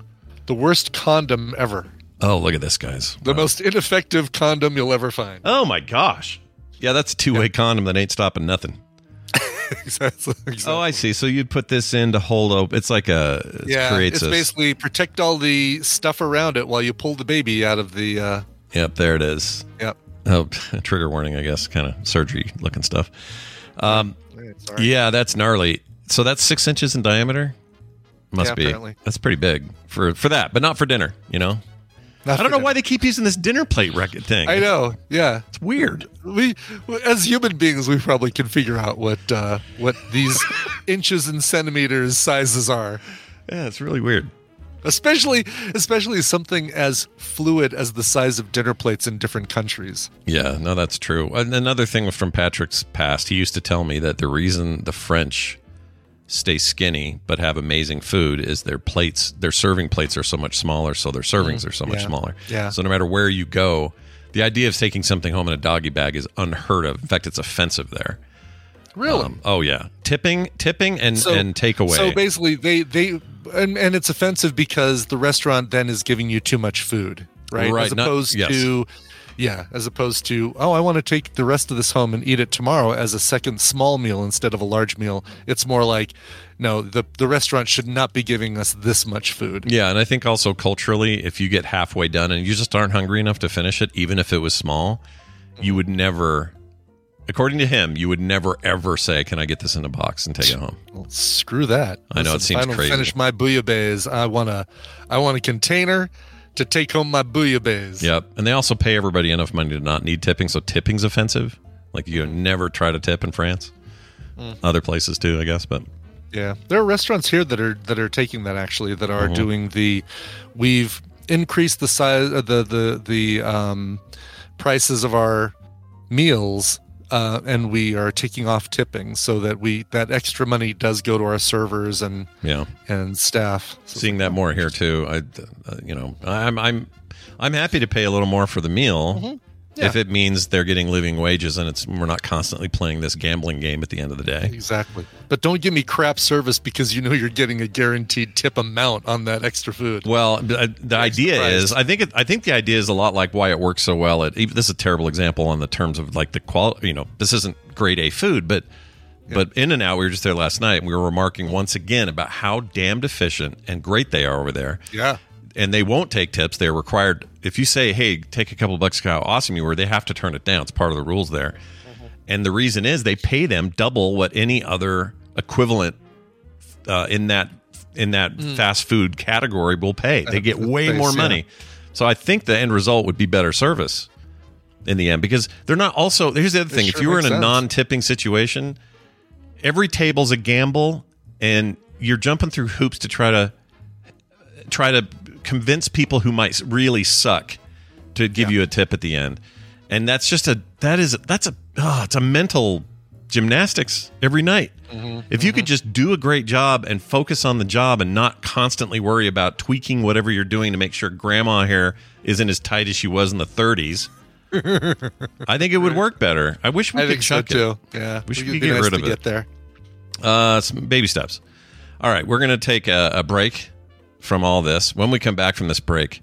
the worst condom ever. Oh, look at this, guys. The most ineffective condom you'll ever find. Oh my gosh. Yeah, that's a two-way condom that ain't stopping nothing. exactly. Oh, I see. So you'd put this in to hold open. It's like a it yeah, creates it's a basically protect all the stuff around it while you pull the baby out of the. Uh, Yep, there it is. Yep. Oh, trigger warning, I guess, kind of surgery looking stuff. Um, sorry. yeah, that's gnarly. So that's six inches in diameter. Must Yeah, be. apparently. That's pretty big for for that, but not for dinner. You know. I don't know why they keep using this dinner plate record thing. I know. Yeah, it's weird. We, as human beings, we probably can figure out what uh, what these inches and centimeters sizes are. Yeah, it's really weird. Especially, especially something as fluid as the size of dinner plates in different countries. Yeah, no, that's true. And another thing from Patrick's past, he used to tell me that the reason the French stay skinny but have amazing food is their plates, their serving plates are so much smaller, so their servings are so much Yeah. smaller. Yeah. So no matter where you go, the idea of taking something home in a doggy bag is unheard of. In fact, it's offensive there. Really? Um, oh yeah, tipping, tipping, and So- and takeaway. So basically, they they and, and it's offensive because the restaurant then is giving you too much food, right? Right, As not- opposed yes. to, yeah, as opposed to, oh, I want to take the rest of this home and eat it tomorrow as a second small meal instead of a large meal. It's more like, no, the the restaurant should not be giving us this much food. Yeah, and I think also culturally, if you get halfway done and you just aren't hungry enough to finish it, even if it was small, you would never, according to him, you would never ever say, "Can I get this in a box and take it home?" Well, screw that. I know, it seems if I don't crazy. Finish my bouillabaisse. I want a, I want a container to take home my bouillabaisse. Yep, and they also pay everybody enough money to not need tipping, so tipping's offensive. Like you never try to tip in France, Mm. other places too, I guess. But Yeah, there are restaurants here that are that are taking that actually that are Mhm. doing the. We've increased the size uh, the the the um, prices of our meals, uh, and we are taking off tipping so that we that extra money does go to our servers and yeah, and staff. seeing that more here too. I, uh, you know, I'm I'm I'm happy to pay a little more for the meal. Mm-hmm. Yeah. If it means they're getting living wages and it's we're not constantly playing this gambling game at the end of the day. Exactly, but don't give me crap service because you know you're getting a guaranteed tip amount on that extra food. Well, the, uh, the idea price. is, I think, it, I think the idea is a lot like why it works so well. At even, this is a terrible example on the terms of like the quality. You know, this isn't grade A food, but but In and Out, we were just there last night, and we were remarking once again about how damned efficient and great they are over there. Yeah. And they won't take tips. They're required. If you say, "Hey, take a couple bucks, how awesome you were," they have to turn it down. It's part of the rules there. And the reason is they pay them double what any other equivalent uh, in that in that fast food category will pay. They get way more yeah. money. So I think the end result would be better service in the end because they're not also here's the other thing if you were in a sense. non-tipping situation every table's a gamble and you're jumping through hoops to try to try to convince people who might really suck to give you a tip at the end. And that's just a that is that's a oh, it's a mental gymnastics every night. Mm-hmm. if you could just do a great job and focus on the job and not constantly worry about tweaking whatever you're doing to make sure grandma hair isn't as tight as she was in the 30s i think it would work better. I wish we I could think so chuck it. too. Yeah, we should get be nice rid of to it. Get there. uh, some baby steps. All right, we're going to take a, a break from all this. When we come back from this break,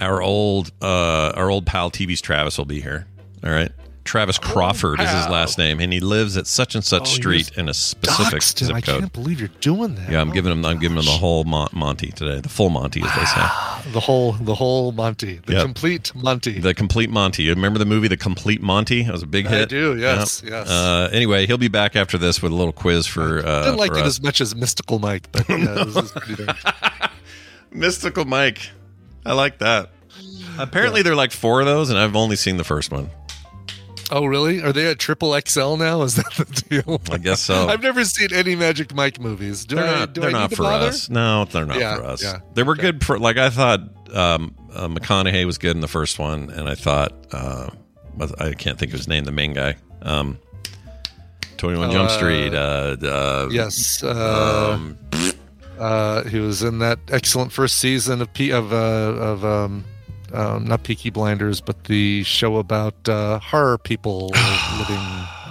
our old uh, our old pal TV's Travis will be here. All right. Travis Crawford is his last name, and he lives at such and such Oh, street in a specific zip I code. can't believe you're doing that. Yeah, I'm Oh, giving him. I'm giving him the whole Mon- Monty today, the full Monty, as they say. the whole the whole Monty, the Yep. complete Monty. The complete Monty. You remember the movie The Complete Monty? That was a big hit. I do, yes, Yeah. yes. Uh, anyway, he'll be back after this with a little quiz for. Uh, Didn't like it us. as much as Mystical Mike, but yeah, this is pretty darn- Mystical Mike. I like that. Apparently, there are like four of those, and I've only seen the first one. Oh, really? Are they at triple XL now? Is that the deal? I guess so. I've never seen any Magic Mike movies. Do they're I? not. They're not for bother? us. No, they're not Yeah, for us. yeah. They were good for. Like I thought, um, uh, McConaughey was good in the first one, and I thought uh, I can't think of his name. The main guy. Um, Twenty One Oh, Jump uh, Street. Uh, uh, Yes. Uh, Um, uh, he was in that excellent first season of P- of uh, of um, um, not Peaky Blinders, but the show about uh, horror people living.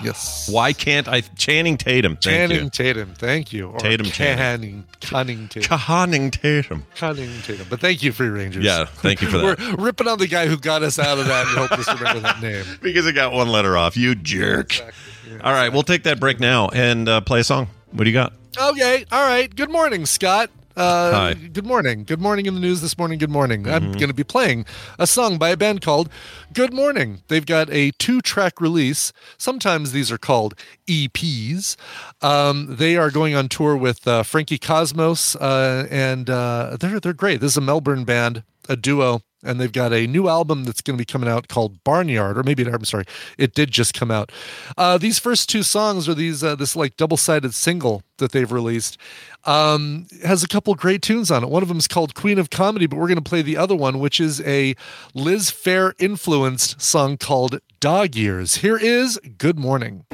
Yes. why can't I? Channing Tatum. Thank Channing you. Tatum. Thank you. Or Tatum Channing. Canning. Cunning Tatum. Channing Tatum. Cunning Tatum. But thank you, Free Rangers. Yeah, thank you for that. We're ripping on the guy who got us out of that and hope us remember that name. because it got one letter off. You jerk. All right, we'll take that break now and uh, play a song. What do you got? Okay. All right. Good morning, Scott. Uh, Hi. Good morning. Good morning in the news this morning. Good morning. I'm Mm-hmm. going to be playing a song by a band called Good Morning. They've got a two track release. Sometimes these are called EPs. Um, they are going on tour with uh, Frankie Cosmos, uh, and uh, they're, they're great. This is a Melbourne band, a duo. And they've got a new album that's going to be coming out called Barnyard, or maybe I'm sorry, it did just come out. Uh, these first two songs are these uh, this like double sided single that they've released. Um, has a couple great tunes on it. One of them is called Queen of Comedy, but we're going to play the other one, which is a Liz Phair influenced song called Dog Years. Here is Good Morning.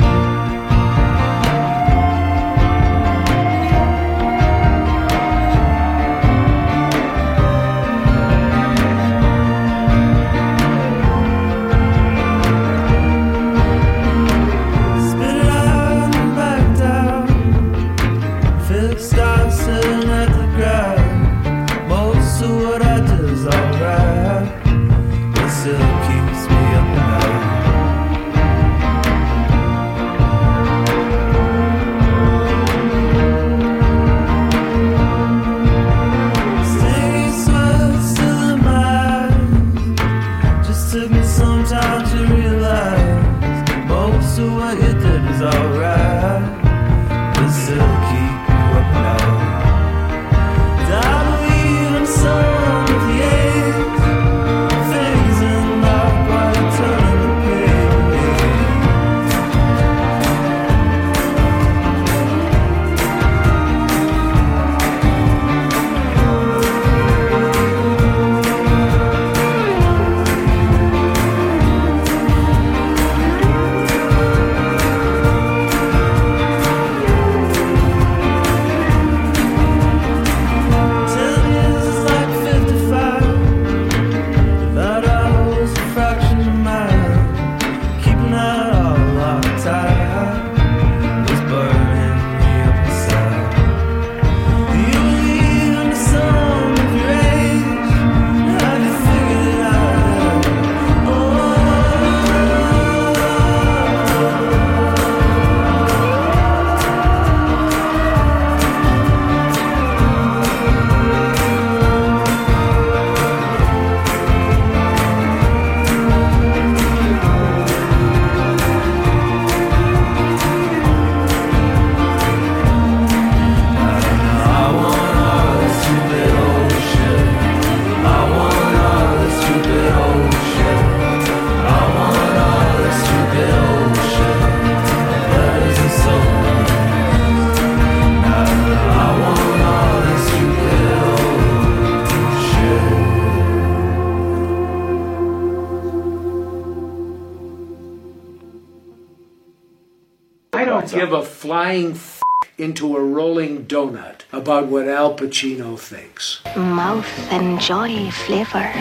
Flying f- into a rolling donut about what Al Pacino thinks. Mouth enjoy flavor.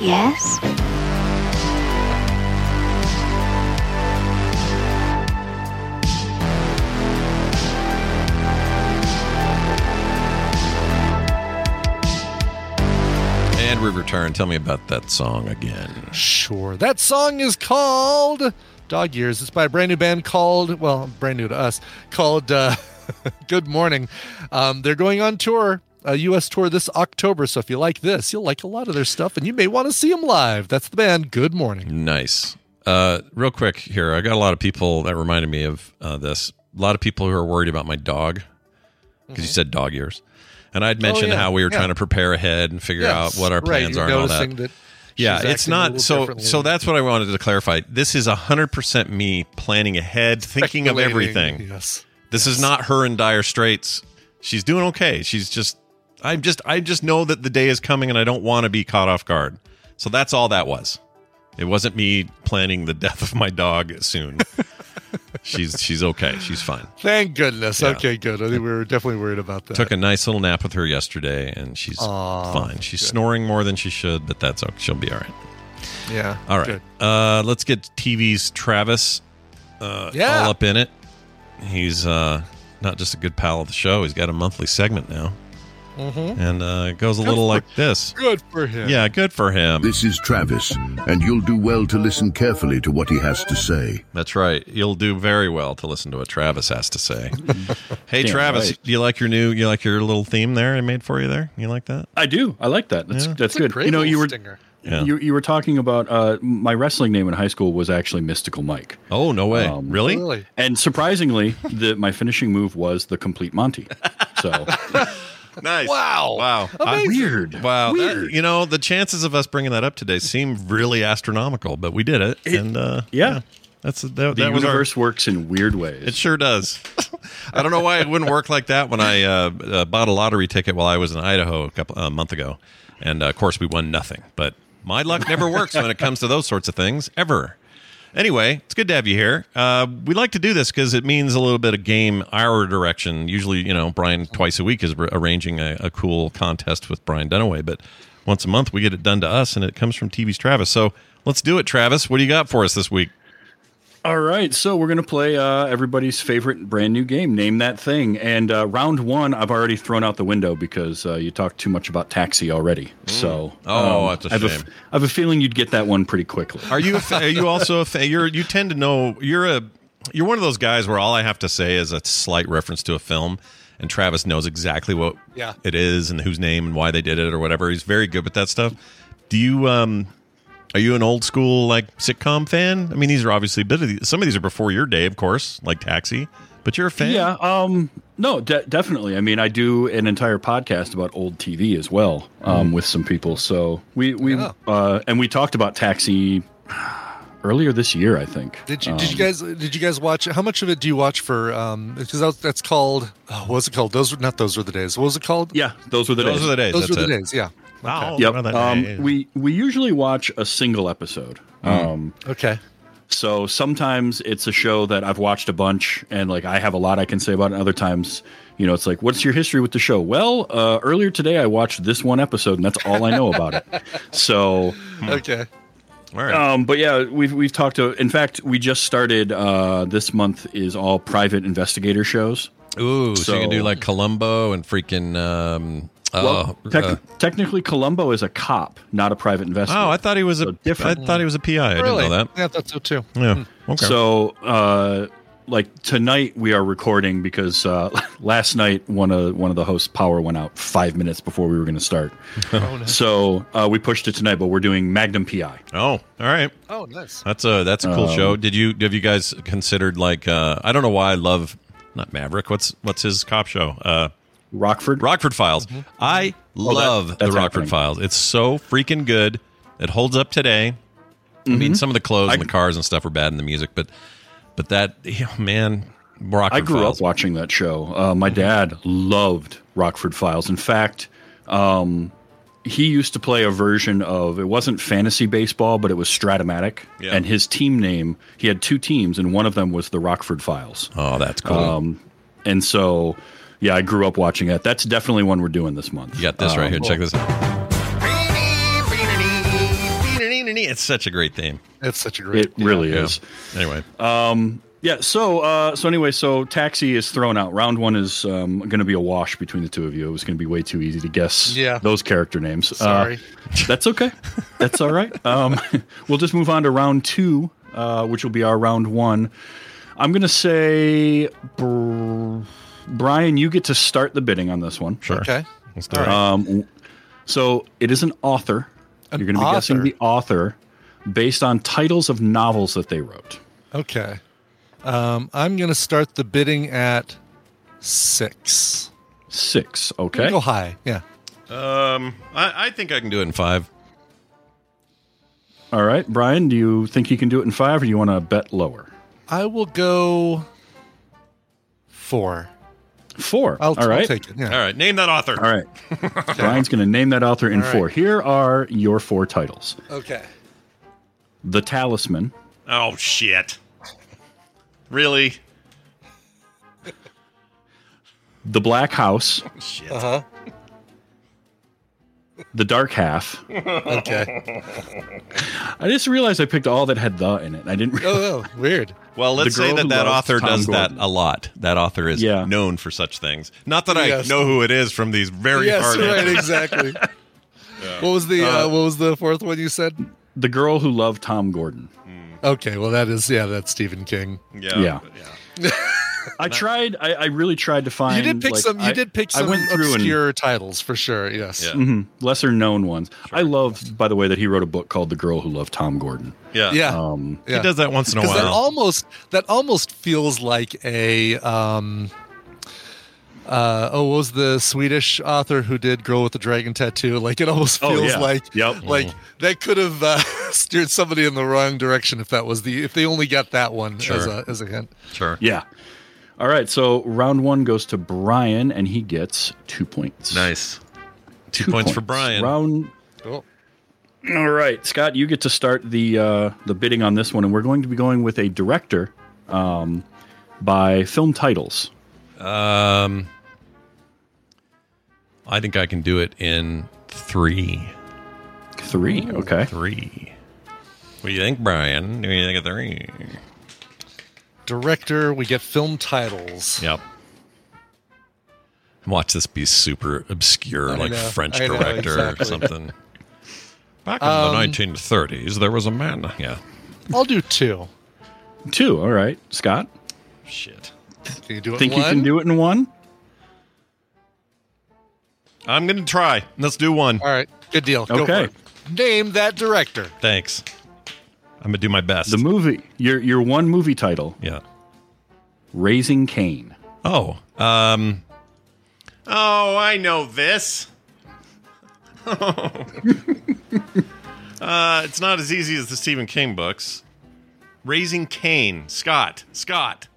Yes? And we return. Tell me about that song again. Sure. That song is called Dog Years. It's by a brand new band called, well, brand new to us, called uh, Good Morning. Um, they're going on tour, a U.S. tour this October. So if you like this, you'll like a lot of their stuff and you may want to see them live. That's the band Good Morning. Nice. Uh, real quick here, I got a lot of people that reminded me of uh, this. A lot of people who are worried about my dog because you said dog years, and I'd mentioned Mm-hmm. Oh, yeah, how we were yeah. trying to prepare ahead and figure Yes, out what our right, plans you're and all that. that yeah, it's not so. So that's what I wanted to clarify. This is hundred percent me planning ahead, thinking of everything. Yes. This is not her in dire straits. She's doing okay. She's just I'm just I just know that the day is coming and I don't want to be caught off guard. So that's all that was. It wasn't me planning the death of my dog soon. she's she's okay. She's fine. Thank goodness. Yeah. Okay, good. I think we were definitely worried about that. Took a nice little nap with her yesterday and she's Aw, fine. She's snoring more than she should, but that's okay. She'll be all right. yeah. All right. good. Uh, let's get TV's Travis uh, Yeah. all up in it. He's uh, not just a good pal of the show. He's got a monthly segment now. Mhm. And uh, it goes a Good little for- like this. Good for him. Yeah, good for him. This is Travis, and you'll do well to listen carefully to what he has to say. That's right. You'll do very well to listen to what Travis has to say. hey, Damn Travis, right. do you like your new? You like your little theme there I made for you there? You like that? I do. I like that. That's Yeah. that's It's a good. great You know, you were stinger. Yeah. you you were talking about uh, my wrestling name in high school was actually Mystical Mike. Oh no way! Um, really? Really? And surprisingly, the my finishing move was the complete Monty. So Nice. Wow. Wow. I- Amazing. weird. Wow. that- you know, the chances of us bringing that up today seem really astronomical, but we did it. and uh, yeah. that's that, the that was our universe works in weird ways. It sure does. I don't know why it wouldn't work like that when I uh, uh, bought a lottery ticket while I was in Idaho a couple a month ago, and uh, of course we won nothing. But my luck never works when it comes to those sorts of things ever. Anyway, it's good to have you here. Uh, we like to do this because it means a little bit of game our direction. Usually, you know, Brian twice a week is r- arranging a, a cool contest with Brian Dunaway, but once a month we get it done to us, and it comes from TV's Travis. So let's do it, Travis. What do you got for us this week? All right, so we're gonna play uh, everybody's favorite brand new game, Name That Thing. And uh, round one, I've already thrown out the window because uh, you talked too much about Taxi already. So, Oh, um, that's a I have shame. f- I have a feeling you'd get that one pretty quickly. Are you? A fa- are you also a? Fa- you're. You tend to know. You're a. You're one of those guys where all I have to say is a slight reference to a film, and Travis knows exactly what Yeah. it is and whose name and why they did it or whatever. He's very good with that stuff. Do you? um Are you an old school like sitcom fan? I mean, these are obviously a bit of these, some of these are before your day, of course, like Taxi. But you're a fan. Yeah, um, no, de- definitely. I mean, I do an entire podcast about old TV as well um, with some people. So we we Yeah. uh, and we talked about Taxi earlier this year, I think. Did you Um, did you guys did you guys watch how much of it do you watch for um because that's, that's called oh, what was it called those were not those were the days what was it called Yeah, those were the Those days. are the days. those that's were the it. days yeah Wow. Yep. What are the Um, we we usually watch a single episode. Um, okay so sometimes it's a show that I've watched a bunch and like I have a lot I can say about it. And other times, you know, it's like, what's your history with the show? Well, uh, earlier today I watched this one episode and that's all I know about it. So, okay All right. um, but yeah, we've we've talked to. In fact, we just started. Uh, this month is all private investigator shows. Ooh, so, you can do like Columbo and freaking. Um, Well, oh, tec- uh, technically, Columbo is a cop, not a private investigator. oh, I thought he was a. Different. I thought he was a PI. I really didn't know that. yeah I thought so too Yeah. Okay. So, uh, like tonight, we are recording because uh, last night one of one of the hosts' power went out five minutes before we were going to start. oh nice So uh, we pushed it tonight, but we're doing Magnum PI. oh, all right. oh nice That's a that's a cool Um, show. Did you have you guys considered like uh I don't know why I love not Maverick. What's what's his cop show? Rockford. Rockford Files. I love the Rockford. Files. It's so freaking good. It holds up today. I mean, some of the clothes and the cars and stuff are bad in the music, but but that man, Rockford I grew Files. up watching that show. Uh, my dad loved Rockford Files. In fact, um, he used to play a version of it wasn't fantasy baseball, but it was Strat-O-Matic. Yeah. And his team name, he had two teams, and one of them was the Rockford Files. Oh, that's cool. Um, and so, yeah, I grew up watching it. That's definitely one we're doing this month. You got this right Um, here. Check this out. It's such a great theme. It's such a great. It really Yeah. is. Anyway, Um, yeah. So, uh, so anyway, so Taxi is thrown out. Round one is um, going to be a wash between the two of you. It was going to be way too easy to guess. Yeah. Those character names. Uh, Sorry. that's okay. That's all right. Um, we'll just move on to round two, uh, which will be our round one. I'm going to say, Br- Brian, you get to start the bidding on this one. Sure. Okay. Let's do it. Um, so it is an author. An You're going to be guessing the author based on titles of novels that they wrote. Okay. Um, I'm going to start the bidding at six. Six. Okay. Go high. Yeah. Um, I, I think I can do it in five. All right, Brian. Do you think you can do it in five, or do you want to bet lower? I will go four. Four. I'll, All right. I'll take it. Yeah. All right, name that author. All right. Brian's going to name that author in All right. four. Here are your four titles: Okay. The Talisman, Oh shit! Really? The Black House, Shit. Uh huh. The Dark Half. Okay. I just realized I picked all that had the in it. I didn't. Realize. Oh, oh, weird. Well, let's say that that author Tom does Gordon. that a lot. That author is Yeah. known for such things. Not that I know who it is from these very yes, hard. right. answers. Exactly. What was the uh, Uh, What was the fourth one you said? The Girl Who Loved Tom Gordon. Okay. Well, that is yeah. That's Stephen King. Yeah. Yeah. yeah. I tried. I, I really tried to find. you did pick like, some. You I- did pick some I some went through and- obscure titles for sure. Yes. Yeah. Mhm. lesser known ones. I love, by the way, that he wrote a book called "The Girl Who Loved Tom Gordon." Yeah. Yeah. Um, yeah. He does that once in a Because that while. almost that almost feels like a um uh oh what was the Swedish author who did Girl with the Dragon Tattoo? Like it almost Oh, feels yeah. like Yep. like that could have uh, steered somebody in the wrong direction if that was the if they only got that one as a as a hint. sure. yeah. All right. So round one goes to Brian, and he gets two points. Nice. Two, points, for Brian. Round. Cool. All right, Scott, you get to start the uh, the bidding on this one, and we're going to be going with a director um, by film titles. Um, I think I can do it in three. Three. Okay. Three. What do you think, Brian? Do you think of three? Director, we get film titles. Yep. Watch this be super obscure, I like know, French I know, director exactly. or something. Back in Um, the 1930s, there was a man. Yeah. I'll do two. Two. All right, Scott. Shit. Can you do it Think in you can do it in one? I'm going to try. Let's do one. All right. Good deal. Go Okay. for it. Name that director. Thanks. I'm going to do my best. The movie. Your your one movie title. yeah. Raising Cain. Oh. Um. Oh, I know this. uh, it's not as easy as the Stephen King books. Raising Cain. Scott. Scott.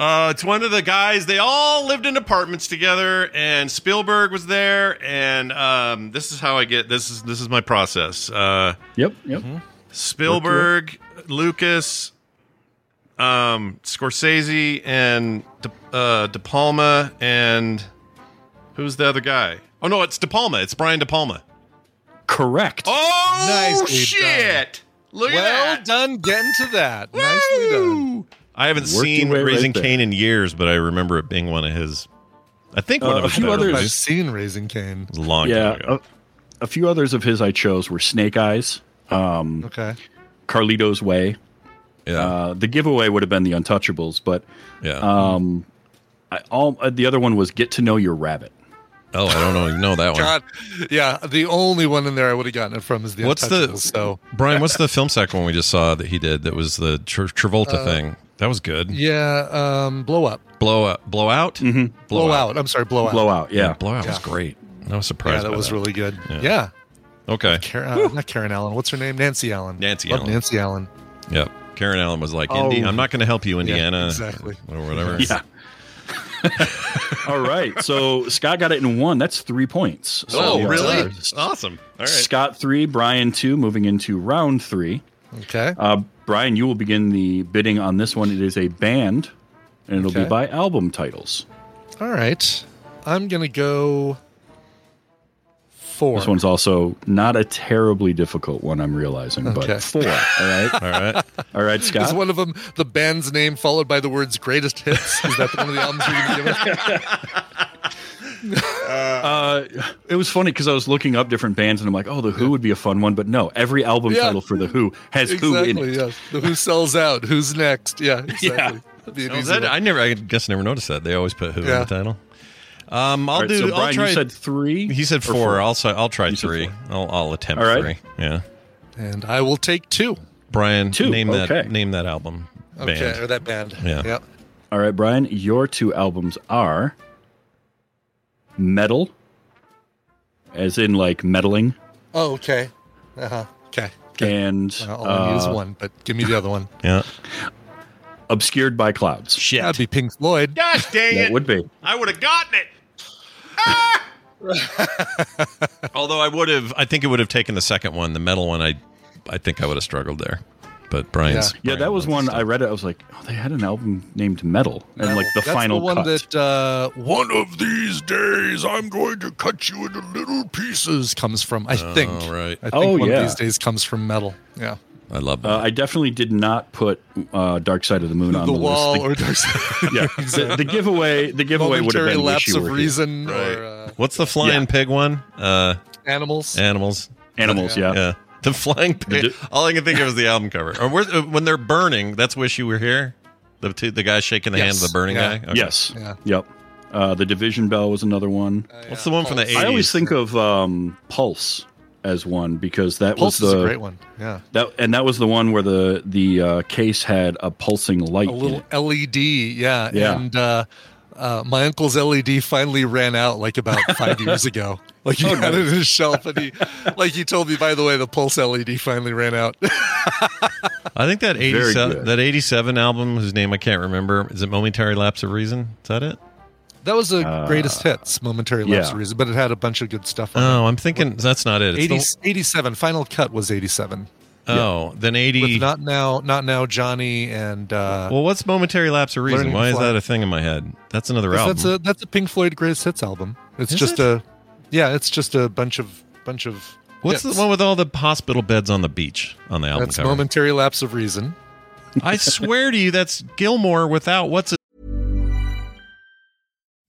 Uh, it's one of the guys. They all lived in apartments together, and Spielberg was there. And um, this is how I get this is this is my process. Uh, Yep. Yep. Spielberg, Lucas, um, Scorsese, and De, uh, De Palma, and who's the other guy? Oh no, it's De Palma. It's Brian De Palma. Correct. Oh Nicely shit! Look well at that. done getting to that. Nicely done. I haven't seen way right Raising there. Cain in years, but I remember it being one of his. I think one Uh, of a his few others- I've seen Raising Cain. It was a long yeah. time ago. A, a few others of his I chose were Snake Eyes, um, Okay. Carlito's Way. yeah, Uh, the giveaway would have been The Untouchables, but yeah. um, I, all uh, the other one was Get to Know Your Rabbit. Oh, I don't know. You know that one. God, yeah. The only one in there I would have gotten it from is the What's the so Brian? What's the film sack one we just saw that he did? That was the Tra- Travolta thing. That was good. yeah. Um, blow up, Blow up, blow out, Mm-hmm. blow, out. I'm sorry, blow out. Blowout, yeah. blowout was Yeah. great. I was surprised. Yeah, that by was really good. Yeah. Yeah. okay. Karen, uh, not Karen Allen. What's her name? Nancy Allen. Nancy Love Allen. Nancy Allen. Yep. Karen Allen was like, Oh. Indy, I'm not going to help you, Indiana, exactly. or whatever. Yeah. All right. So Scott got it in one. That's three points. So Oh, we are- really? Awesome. All right. Scott three, Brian two, moving into round three. Okay. Uh, Brian, you will begin the bidding on this one. It is a band, and it'll be by album titles. All right. I'm going to go four. This one's also not a terribly difficult one, I'm realizing, Okay. but four. All right. All right. All right, Scott. Is one of them the band's name followed by the words greatest hits? Is that one of the albums you're going to give us? Uh, it was funny because I was looking up different bands and I'm like, oh, The Who would be a fun one. But no, every album Yeah. title for The Who has Who in it. yes. The who sells out? Who's next? Yeah, exactly. That'd be an Oh, easy that- I never. I guess I never noticed that. They always put who Yeah. in the title. Um, I'll All right, do. so I'll Brian, you said three. He said four. four? I'll. say- I'll try You three. four. I'll, I'll attempt All right. three. Yeah. And I will take two. Brian, Two, name that. okay. Name that album. Okay, or that band. Yeah. Yep. All right, Brian, your two albums are Meddle, as in like meddling, Oh, okay. Uh huh. Okay. and I'll only use uh, one, but give me the other one. Yeah. Obscured by Clouds. Shit. That'd be Pink Floyd. Gosh dang That would be. I would have gotten it. Although I would have, I think it would have taken the second one, the metal one. I, I think I would have struggled there. But Brian's. Yeah, that was one I read it. I was like, oh, they had an album named Meddle, and like the That's final the one cut. that uh, one of these days I'm going to cut you into little pieces comes from. I think. Oh, right. I think Oh, one yeah. of these days comes from Meddle. Yeah. I love that. Uh, I definitely did not put uh, Dark Side of the Moon on the the, wall list. or Dark Side. yeah, the, the giveaway. The giveaway would have Momentary been lapse of reason Right. or uh, What's the flying Yeah. pig one? Uh, animals. animals. Animals. Yeah. Yeah. The flying pig. all I can think of is the album cover. Or where, uh, when they're burning, that's Wish You Were Here? The two, the guy shaking the hand of the burning Yeah. guy? Okay. Yes. Yeah. Yep. Uh, the Division Bell was another one. What's the one from the 80s? I always think of um, Pulse as one because that Pulse was is the a great one. Yeah. that and that was the one where the the uh, case had a pulsing light. A in little it. LED. Yeah. Yeah. And uh, uh, my uncle's LED finally ran out like about five years ago. Like he Oh, had it nice. in his shelf, and he, like he told me, by the way, the Pulse LED finally ran out. I think that Very 87, that 87 album, whose name I can't remember, is it Momentary Lapse of Reason? Is that it? That was the Uh, greatest hits, momentary lapse yeah. of reason, but it had a bunch of good stuff. On Oh, I'm thinking that's not it. it. It's 80, 87. Final cut was 87. the, oh, then 80. With not now, not now, Johnny and. Uh, well, what's Momentary Lapse of Reason? Why is that a thing in my head? That's another album. that's a that's a Pink Floyd greatest hits album. It's Is just it? a, yeah, it's just a bunch of bunch of. What's hits. the one with all the hospital beds on the beach on the album That's cover? momentary lapse of reason. I swear to you, that's Gilmour without what's it?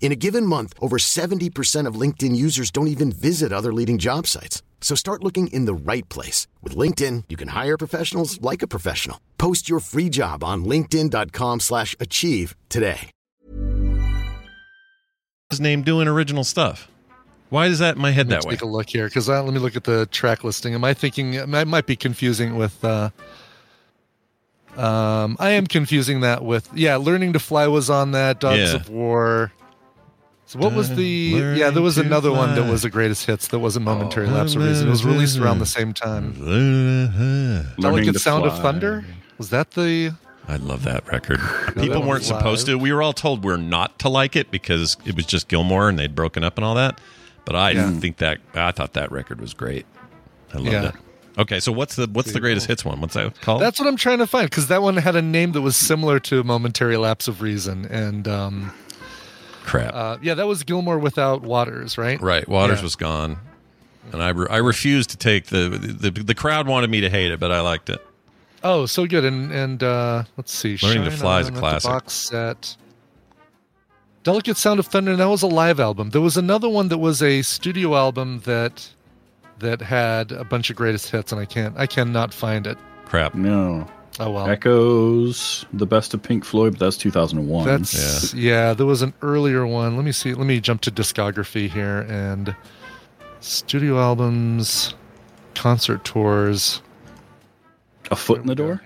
In a given month, over 70% of LinkedIn users don't even visit other leading job sites. So start looking in the right place. With LinkedIn, you can hire professionals like a professional. Post your free job on linkedin.com slash achieve today. His name doing original stuff. Why is that in my head Let's that way? take a look here because let me look at the track listing. Am I thinking I might be confusing with? Uh, um, I am confusing that with yeah. Learning to fly was on that. Dogs Yeah. of War. So what was the? Yeah, there was to another one that was the greatest hits. That wasn't momentary Oh, lapse of reason. It was released around the same time. Learning Delicate to Sound of Thunder. Was that the? I love that record. People one weren't was supposed live. to. We were all told we're not to like it because it was just Gilmour and they'd broken up and all that. But I didn't think that. I thought that record was great. I loved Yeah. it. Okay, so what's the what's the greatest hits one? What's that called? That's what I'm trying to find because that one had a name that was similar to Momentary Lapse of Reason, and um, crap. uh, yeah, that was Gilmour without Waters, right? right, Waters Yeah. was gone, and I re- I refused to take the, the the crowd wanted me to hate it, but I liked it. Oh, so good. And and uh, let's see. Learning to Fly is a On at the classic. Box set. Delicate Sound of Thunder. and That was a live album. There was another one that was a studio album that that had a bunch of greatest hits, and I can't. I cannot find it. Crap. No. Oh well. Echoes, the best of Pink Floyd, but that's 2001. That's yeah. There was an earlier one. Let me see. Let me jump to discography here and studio albums, concert tours. A foot in the door.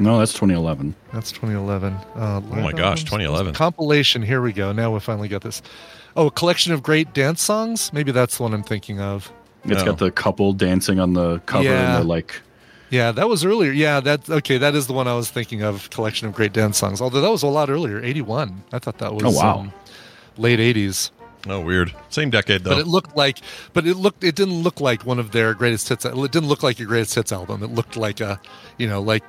No, that's 2011. That's 2011. Uh, Oh my live gosh, 2011. compilation. Here we go. Now we finally got this. Oh, a collection of great dance songs. Maybe that's the one I'm thinking of. It's got the couple dancing on the cover, Yeah. and they're like, Yeah, that was earlier. Yeah, that okay. That is the one I was thinking of. Collection of great dance songs. Although that was a lot earlier, 81. I thought that was Oh, wow. um, late 80s. Oh, weird. Same decade though. But it looked like, but it looked, it didn't look like one of their greatest hits. It didn't look like a greatest hits album. It looked like a, you know, like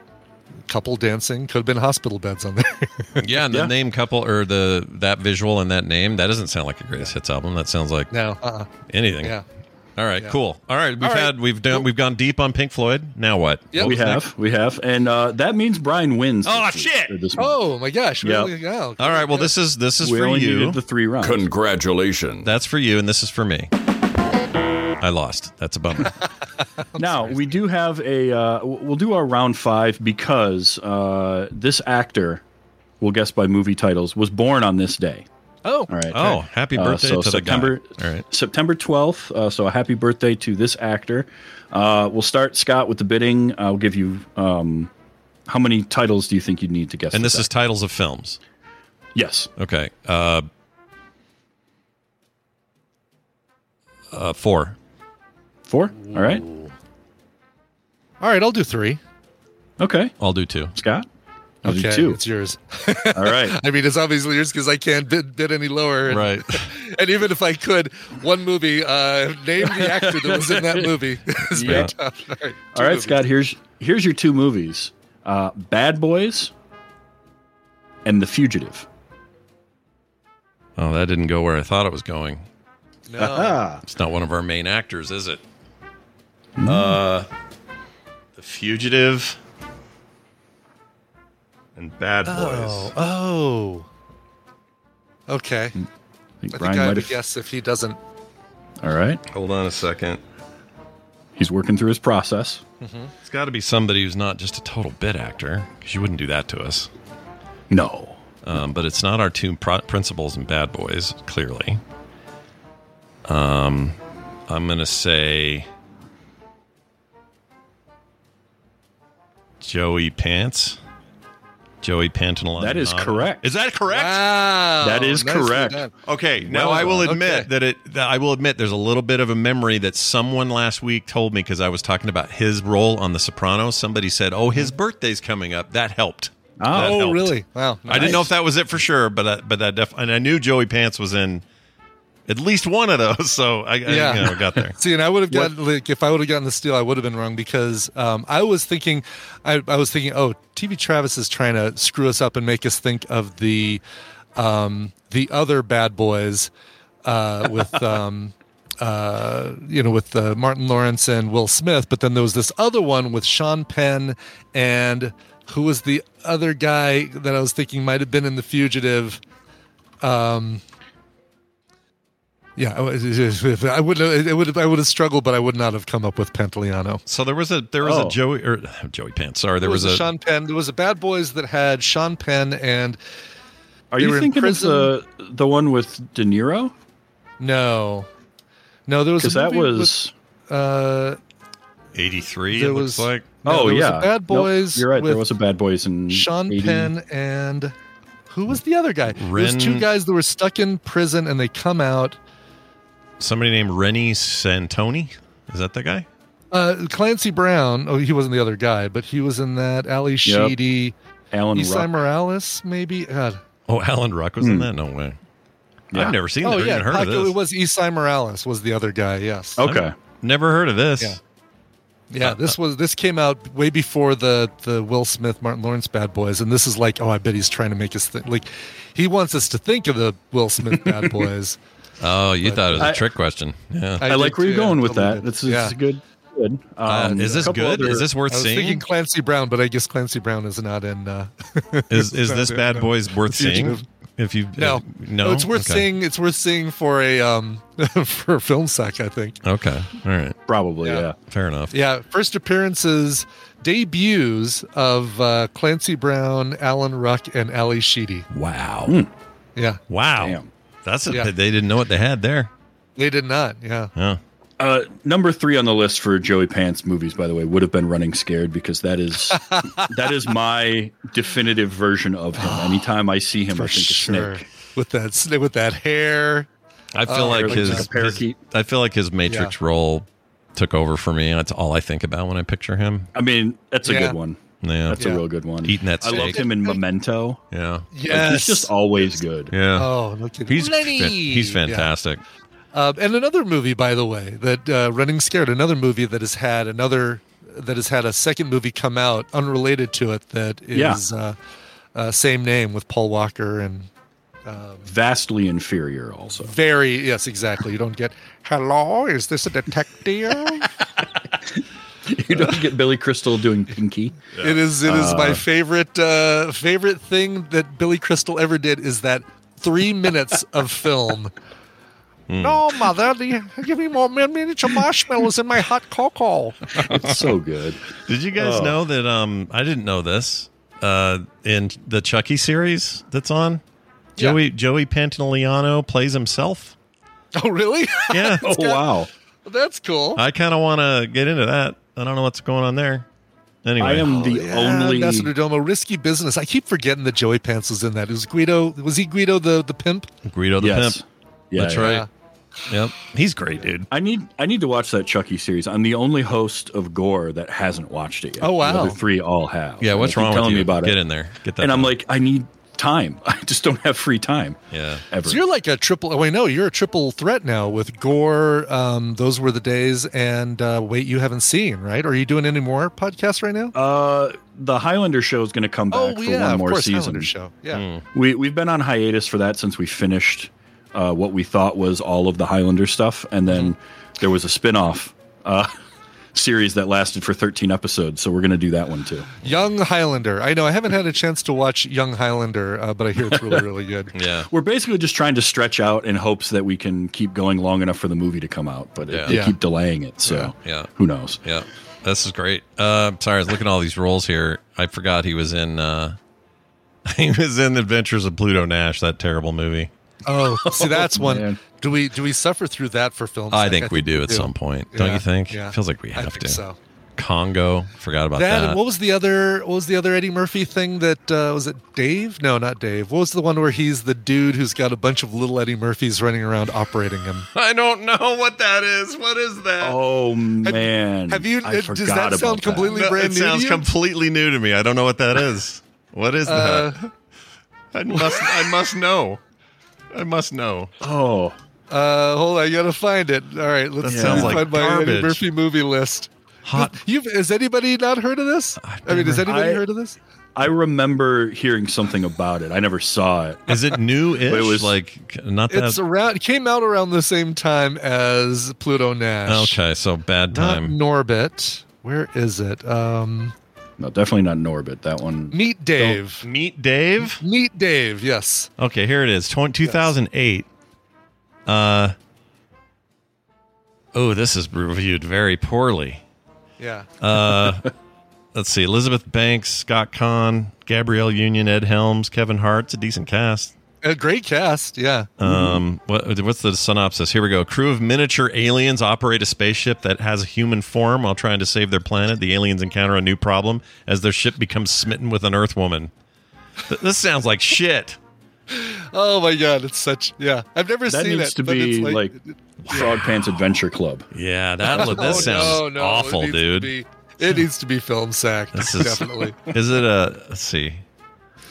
couple dancing. Could have been hospital beds on there. yeah, and the name couple or the that visual and that name that doesn't sound like a greatest hits album. That sounds like no, uh-uh. anything. Yeah. All right, Yeah. cool. All right, we've All right. had we've done we've gone deep on Pink Floyd. Now what? we What was have, next? we have, and uh, that means Brian wins. Oh this week, shit! This. Oh my gosh! Yeah. Really? Yeah. All right, well this is this is We for only you. needed the three rounds. Congratulations. That's for you, and this is for me. I lost. That's a bummer. now we do have a. Uh, we'll do our round five because uh, this actor, we'll guess by movie titles, was born on this day. Oh, all right. Oh, happy birthday so to the guy. September, All right. September twelfth. Uh, so a happy birthday to this actor. Uh, we'll start Scott with the bidding. I'll give you. Um, how many titles do you think you'd need to guess? and this that? is titles of films. yes. Okay. Uh, uh, four. Four. All right. All right, I'll do three. Okay. I'll do two. Scott. Okay, two. it's yours. All right. I mean, it's obviously yours because I can't bid, bid any lower. And, Right. and even if I could, one movie, uh, name the actor that was in that movie. it's Yeah. very tough. All right, All right. Scott. Here's here's your two movies: uh, Bad Boys and The Fugitive. Oh, that didn't go where I thought it was going. No. It's not one of our main actors, is it? Hmm. Uh, The Fugitive and Bad Boys. Oh, oh. Okay. I think I think Brian I would have. guess if he doesn't. All right. Hold on a second. He's working through his process. It's got to be somebody who's not just a total bit actor, because you wouldn't do that to us. No. Um, but it's not our two pro- principals and Bad Boys, clearly. Um, I'm gonna say Joey Pants. Joey Pantoliano. That is correct. Is that correct? Wow. That is nicely correct. done. Okay, now Well I will done. admit Okay. that it. That I will admit there's a little bit of a memory that someone last week told me because I was talking about his role on The Sopranos. Somebody said, "Oh, his birthday's coming up." That helped. That Oh, helped. really? Wow. I didn't know if that was it for sure, but I, but that def- and I knew Joey Pants was in at least one of those, so I, I Yeah. you know, got there. See, and I would have gotten like if I would have gotten the steal, I would have been wrong because um, I was thinking, I, I was thinking, oh, TV Travis is trying to screw us up and make us think of the um, the other bad boys uh, with. Um, uh, you know, with uh, Martin Lawrence and Will Smith, but then there was this other one with Sean Penn and who was the other guy that I was thinking might have been in The Fugitive. Um, yeah, I would- I would it would I would have struggled, but I would not have come up with Pantoliano. So there was a there was Oh. a Joey or Joey Pants. Sorry, there There was, was, a Sean Penn. There was a Bad Boys that had Sean Penn and Are you in thinking of prison. the the one with De Niro? no, no. There was a Because that was. with, uh, eighty three. It was- looks like no, oh there was a yeah, Bad Nope, Boys. you're right. There was a Bad Boys and Sean 80. Penn and who was the other guy? There's two guys that were stuck in prison and they come out. Somebody named Reni Santoni. Is that the guy? Uh, Clancy Brown. Oh, he wasn't the other guy, but he was in that. Ally Sheedy, Alan Esai Ruck. Morales, maybe. God. Oh, Alan Ruck was in Hmm. that. No way. Yeah. I've never seen Oh that. yeah, even heard of this. it was Esai Morales was the other guy. Yes. Okay. Never heard of this. Yeah. Yeah, this was this came out way before the the Will Smith Martin Lawrence Bad Boys, and this is like, oh, I bet he's trying to make us think like he wants us to think of the Will Smith Bad Boys. Oh, you But thought it was a I- trick question. Yeah. I, I like did where you're too, going with totally that. did. That's, Yeah. that's a good. good. Uh, Um, is this good? other- Is this worth I was seeing? thinking Clancy Brown, but I guess Clancy Brown is not in. Uh, Is is this Bad uh, Boys worth seeing? If you No, uh, no, it's worth Okay. seeing. It's worth seeing for a um for a film sack. I think. Okay, all right, Probably, Yeah. yeah. fair enough. Yeah, first appearances, debuts of uh, Clancy Brown, Alan Ruck, and Ally Sheedy. Wow, Yeah, wow, Damn. That's a, Yeah. they didn't know what they had there. they did not. Yeah. Yeah, Uh, number three on the list for Joey Pants movies, by the way, would have been Running Scared because that is that is my definitive version of him. Anytime I see him, I think sure. Snake. With that with that hair. I feel Oh, like like his, his- parakeet. I feel like his Matrix role took over for me. That's all I think about when I picture him. I mean, that's a Yeah. good one. Yeah, That's Yeah. a real good one. Eating that steak. I loved him in Memento. yeah, Like, Yes. he's just always good. yeah. Oh, no kidding. he's Lenny! fan- he's Yeah. fantastic. Um, and another movie, by the way, that uh, Running Scared, another movie that has had another that has had a second movie come out unrelated to it that is Yeah. uh, uh, same name with Paul Walker and Vastly inferior, also. very yes, exactly. You don't get hello. Is this a detective? you don't get Billy Crystal doing Pinky. It is. It is my Uh, favorite uh, favorite thing that Billy Crystal ever did. Is that three minutes of film. Hmm. No, mother, do give me more miniature marshmallows in my hot cocoa. It's so good. Did you guys Oh. know that? Um, I didn't know this. Uh, in the Chucky series that's on, Yeah. Joey Joey Pantoliano plays himself. Oh, really? Yeah, Oh, wow. That's cool. I kind of want to get into that. I don't know what's going on there. Anyway, I am oh, the Oh, Yeah, only. Ambassador Domo, risky business. I keep forgetting that Joey Pants was in that. It was Guido. Was he Guido the the pimp? Guido the Yes. pimp. Yeah, that's yeah. right. Yep, he's great, dude. I need I need to watch that Chucky series. I'm the only host of Gore that hasn't watched it yet. Oh, wow. The other three all have. Yeah, what's wrong telling with you? me about Get it? Get in there. Get that. And I'm like, I need time. I just don't have free time. yeah. Ever. So you're like a triple. Oh, wait, no, you're a triple threat now with Gore. Um, those were the days, and uh, wait, you haven't seen right? Are you doing any more podcasts right now? uh, the Highlander show is going to come back oh, for yeah, one of more course, season. Highlander show. Yeah, We we've been on hiatus for that since we finished uh, what we thought was all of the Highlander stuff, and then there was a spin-off uh, series that lasted for 13 episodes. So we're going to do that one too. Young Highlander. I know I haven't had a chance to watch Young Highlander, uh, but I hear it's really, really good. Yeah. We're basically just trying to stretch out in hopes that we can keep going long enough for the movie to come out, but it- Yeah. they Yeah. keep delaying it. So Yeah. who knows? Yeah. This is great. Uh, sorry, I was looking at all these roles here. I forgot he was in. Uh, he was in Adventures of Pluto Nash, that terrible movie. Oh, see, that's one. man. Do we do we suffer through that for films? I think we do at some point. Don't you think? yeah. Feels like we I have think to. So Congo, forgot about that, that. what was the other? What was the other Eddie Murphy thing? That uh, was it. Dave? No, not Dave. What was the one where he's the dude who's got a bunch of little Eddie Murphys running around operating him? I don't know what that is. What is that? Oh man, have you- I does that about sound completely- No, brand it new to sounds you? completely new to me. I don't know what that is. What is Uh, that? I must. I must know. I must know. Oh, Uh, hold on, I gotta find it. All right, let's That sounds find like my Eddie. Murphy movie list. Hot. You've, has anybody not heard of this? I mean, has anybody I- heard of this? I remember hearing something about it. I never saw it. Is it new-ish? It was- like not that. It's around. It came out around the same time as Pluto Nash. okay, so bad time. Not time. Norbit. Where is it? Um, No, definitely not Norbit. That one. Meet Dave. Meet Dave. Meet Dave. Yes. Okay, here it is. 20, 2008. Uh. Oh, this is reviewed very poorly. Yeah. Uh, let's see. Elizabeth Banks, Scott Caan, Gabrielle Union, Ed Helms, Kevin Hart. It's a decent cast. A great cast. Yeah. Um, what, what's the synopsis? Here we go. Crew of miniature aliens operate a spaceship that has a human form while trying to save their planet. The aliens encounter a new problem as their ship becomes smitten with an Earth woman. Th- This sounds like shit. Oh my God! It's such. Yeah. I've never That seen needs it. to but it's be like, Frog Pants Adventure Club. Yeah, that Oh, this sounds no, no, awful, needs to dude. be- it needs to be film sack. This is definitely. Is it a? Let's see.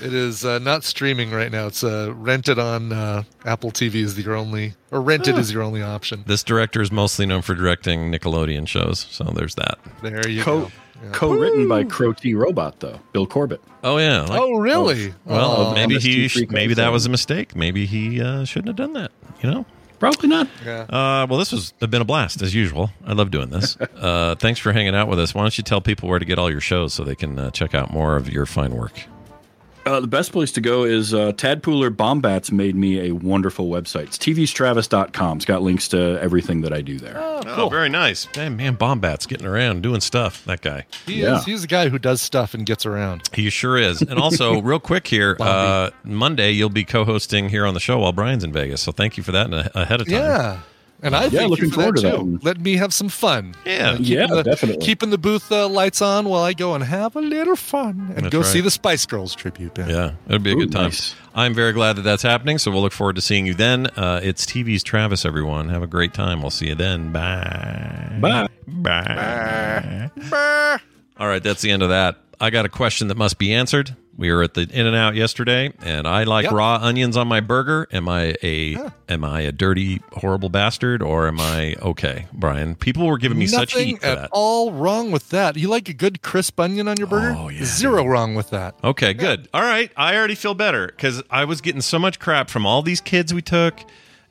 It is uh, not streaming right now. It's uh, rented on uh, Apple TV is your only, or rented Huh. is your only option. This director is mostly known for directing Nickelodeon shows, so there's that. There you Co- go. Yeah. Co-written by Crow T Robot though, Bill Corbett. Oh yeah. like- oh really? well, Oh. maybe he MST3 sh- maybe that was a mistake. Maybe he uh, shouldn't have done that. You know. Probably not. Yeah. Uh, well, this has been a blast as usual. I love doing this. Uh, thanks for hanging out with us. Why don't you tell people where to get all your shows so they can uh, check out more of your fine work? Uh, the best place to go is uh, Tadpooler Bombats made me a wonderful website. It's tvstravis.com. It's got links to everything that I do there. Oh, very nice. Man, man, Bombat's getting around, doing stuff. That guy. He Yeah. is. He's the guy who does stuff and gets around. He sure is. And also, real quick here, uh, Monday you'll be co-hosting here on the show while Brian's in Vegas. So thank you for that ahead of time. Yeah. And I Yeah, thank looking you for forward that to that too. one. Let me have some fun. Yeah. keeping Yeah, the, definitely. Keeping the booth uh, lights on while I go and have a little fun and That's go right. see the Spice Girls tribute band. Yeah, it'll be a Ooh, good time. nice. I'm very glad that that's happening. So we'll look forward to seeing you then. Uh, it's TV's Travis, everyone. Have a great time. We'll see you then. Bye. Bye. Bye. All right, that's the end of that. I got a question that must be answered. We were at the In and Out yesterday, and I like Yep. raw onions on my burger. Am I a am I a dirty, horrible bastard, or am I okay, Brian? People were giving me such heat for at all wrong with that. You like a good crisp onion on your burger? Oh, yeah, Zero wrong with that. Okay, good. All right. I already feel better because I was getting so much crap from all these kids we took.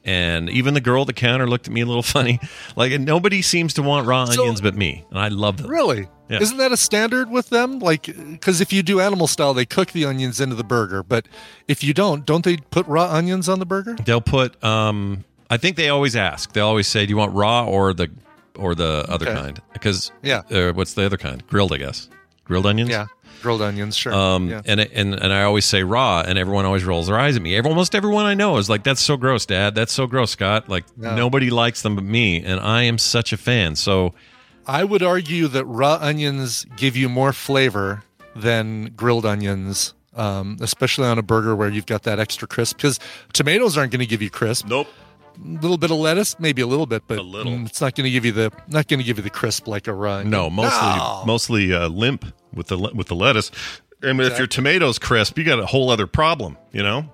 And even the girl at the counter looked at me a little funny. Like, nobody seems to want raw So- onions but me. And I love them. Really? Yeah. Isn't that a standard with them? Like, because if you do animal style, they cook the onions into the burger. But if you don't, don't they put raw onions on the burger? They'll put, um, I think they always ask. They always say, do you want raw or the or the other Okay. kind? Because, Yeah. uh, what's the other kind? Grilled, I guess. Grilled onions? Yeah, grilled onions, sure. Um, yeah. and, and and I always say raw, and everyone always rolls their eyes at me. Every, almost everyone I know is like, "That's so gross, Dad. That's so gross, Scott." Like nobody likes them but me, and I am such a fan. So I would argue that raw onions give you more flavor than grilled onions, um, especially on a burger where you've got that extra crisp. Because tomatoes aren't going to give you crisp. nope. A little bit of lettuce, maybe a little bit, but A little. mm, it's not going to give you the not going to give you the crisp like a raw. onion. No, mostly No. mostly uh, limp with the le- with the lettuce. And if your tomatoes crisp, you got a whole other problem. You know.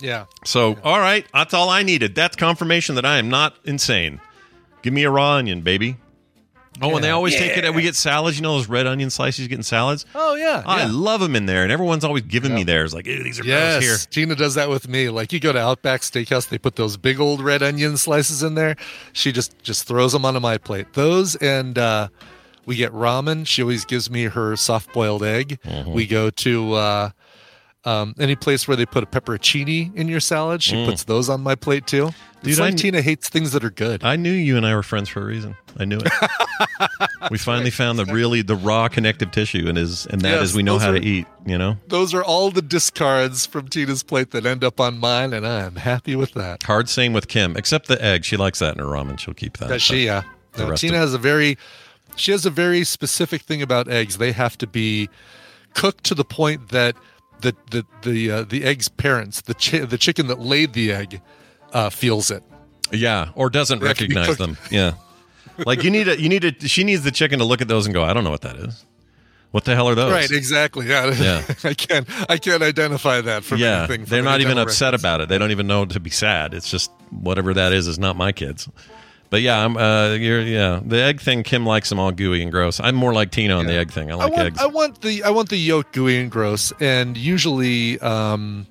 Yeah. So all right, that's all I needed. That's confirmation that I am not insane. Give me a raw onion, baby. Oh, and they always take it. And we get salads. You know those red onion slices you get in salads. Oh yeah. I love them in there, and everyone's always giving me theirs. Like, ew, these are Yes, here. Tina does that with me. Like you go to Outback Steakhouse, they put those big old red onion slices in there. She just just throws them onto my plate. Those and uh, we get ramen. She always gives me her soft boiled egg. Mm-hmm. We go to uh, um, any place where they put a pepperoncini in your salad. She Mm. puts those on my plate too. Dude, it's like kn- Tina hates things that are good. I knew you and I were friends for a reason. I knew it. we finally found the really the raw connective tissue, and is and that is Yes, we know how are- to eat. You know, Those are all the discards from Tina's plate that end up on mine, and I am happy with that. hard same with Kim, except the egg. She likes that in her ramen. She'll keep that. Does she? Yeah. the No, Tina has a very, she has a very specific thing about eggs. They have to be cooked to the point that the the the uh, the egg's parents, the chi- the chicken that laid the egg, uh, feels it. Yeah, or doesn't They have to be recognize them. Yeah, like you need a you need a she needs the chicken to look at those and go, I don't know what that is. What the hell are those? Right. Exactly. Yeah. Yeah. I can't. I can't identify that from yeah, anything. from they're not even upset records. about it. They don't even know to be sad. It's just whatever that is is not my kids. But yeah, I'm. Uh, you're yeah. The egg thing, Kim likes them all gooey and gross. I'm more like Tina on the egg thing. I I like want, eggs. I want the I want the yolk gooey and gross, and usually um,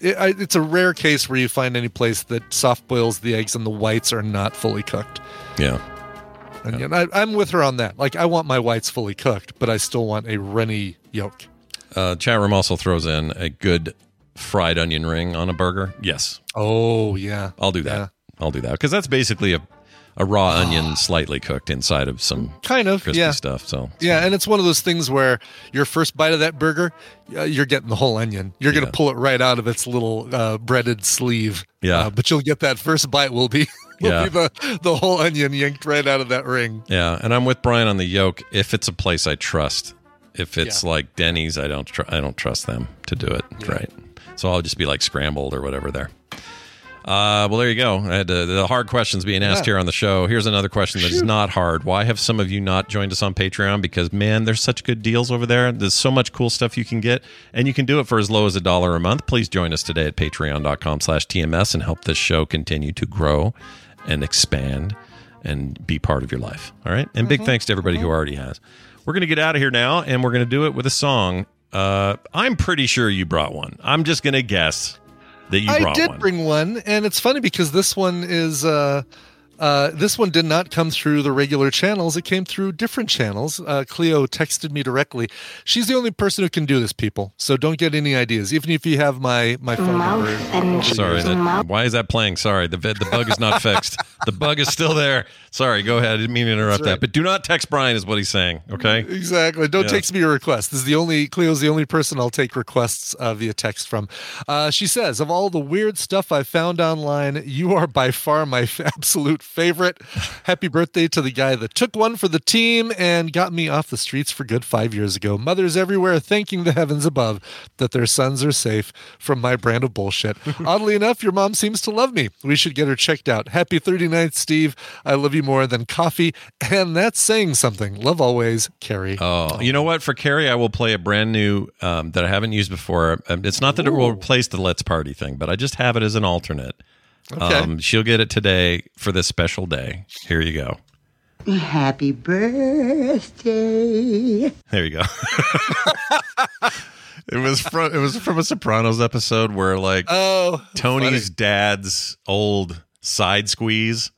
it, I, it's a rare case where you find any place that soft boils the eggs and the whites are not fully cooked. yeah. And yet I, I'm with her on that. Like I want my whites fully cooked, but I still want a runny yolk. Uh, chat room also throws in a good fried onion ring on a burger. Yes, Oh yeah, I'll do that. I'll do that because that's basically a a raw onion slightly cooked inside of some kind of crispy yeah. stuff. So Yeah, and it's one of those things where your first bite of that burger, uh, you're getting the whole onion. You're going to pull it right out of its little uh, breaded sleeve. Yeah. Uh, but you'll get that first bite will be will Yeah. be the the whole onion yanked right out of that ring. yeah, and I'm with Brian on the yolk. If it's a place I trust, if it's like Denny's, I don't tr- I don't trust them to do it right. So I'll just be like scrambled or whatever there. Uh, well, there you go. I had uh, the hard questions being asked Yeah. here on the show. Here's another question that is not hard. Why have some of you not joined us on Patreon? Because man, there's such good deals over there. There's so much cool stuff you can get, and you can do it for as low as a dollar a month. Please join us today at Patreon.com/tms and help this show continue to grow and expand and be part of your life. All right. And big thanks to everybody who already has. We're going to get out of here now, and we're going to do it with a song. Uh, I'm pretty sure you brought one. I'm just going to guess. That you I did one. bring one, and it's funny because this one is uh, uh, this one did not come through the regular channels. It came through different channels. Uh, Cleo texted me directly. She's the only person who can do this, people. So don't get any ideas, even if you have my my phone number. Sorry, that, why is that playing? Sorry, the the bug is not fixed. the bug is still there. Sorry, go ahead. I didn't mean to interrupt right. that. But do not text Brian, is what he's saying. Okay. Exactly. Don't Yeah. text me a request. This is the only Cleo's the only person I'll take requests uh, via text from. Uh, she says, "Of all the weird stuff I found online, you are by far my f- absolute favorite. Happy birthday to the guy that took one for the team and got me off the streets for good five years ago. Mothers everywhere thanking the heavens above that their sons are safe from my brand of bullshit. Oddly enough, your mom seems to love me. We should get her checked out. Happy 39th, Steve. I love you more than coffee, and that's saying something. Love always, Carrie. Oh, you know what? For Carrie, I will play a brand new um, that I haven't used before. Um, it's not that it will replace the Let's Party thing, but I just have it as an alternate. Okay. Um, she'll get it today for this special day. Here you go. Happy birthday. There you go. it was from it was from a Sopranos episode where like oh Tony's dad's old side squeeze.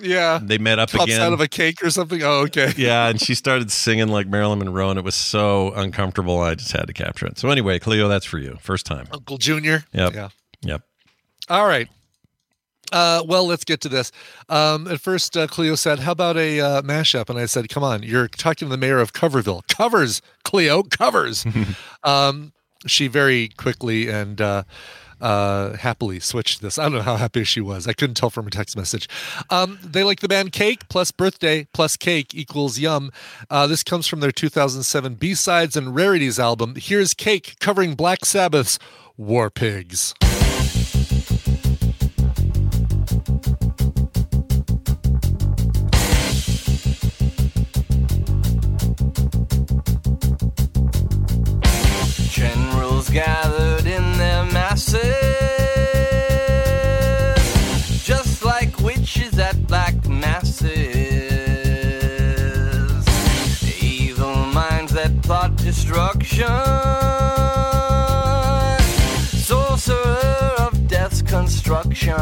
Yeah. They met up Pops again. out of a cake or something. Oh, okay. yeah, and she started singing like Marilyn Monroe, and it was so uncomfortable. I just had to capture it. So anyway, Cleo, that's for you. First time. Uncle Junior. Yep. Yeah. Yep. All right. Uh, well, let's get to this. Um, at first, uh, Cleo said, "How about a uh, mashup?" And I said, "Come on, you're talking to the mayor of Coverville. Covers, Cleo, covers." um, she very quickly and uh, uh, happily switched this. I don't know how happy she was. I couldn't tell from her text message. Um, they like the band Cake plus birthday plus cake equals yum. Uh, this comes from their 2007 B sides and rarities album. Here's Cake covering Black Sabbath's War Pigs. Gathered in their masses, just like witches at black masses. Evil minds that plot destruction, sorcerer of death's construction.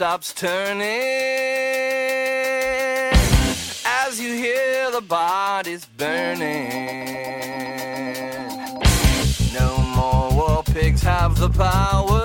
Stops turning as you hear the bodies burning. No more war pigs have the power,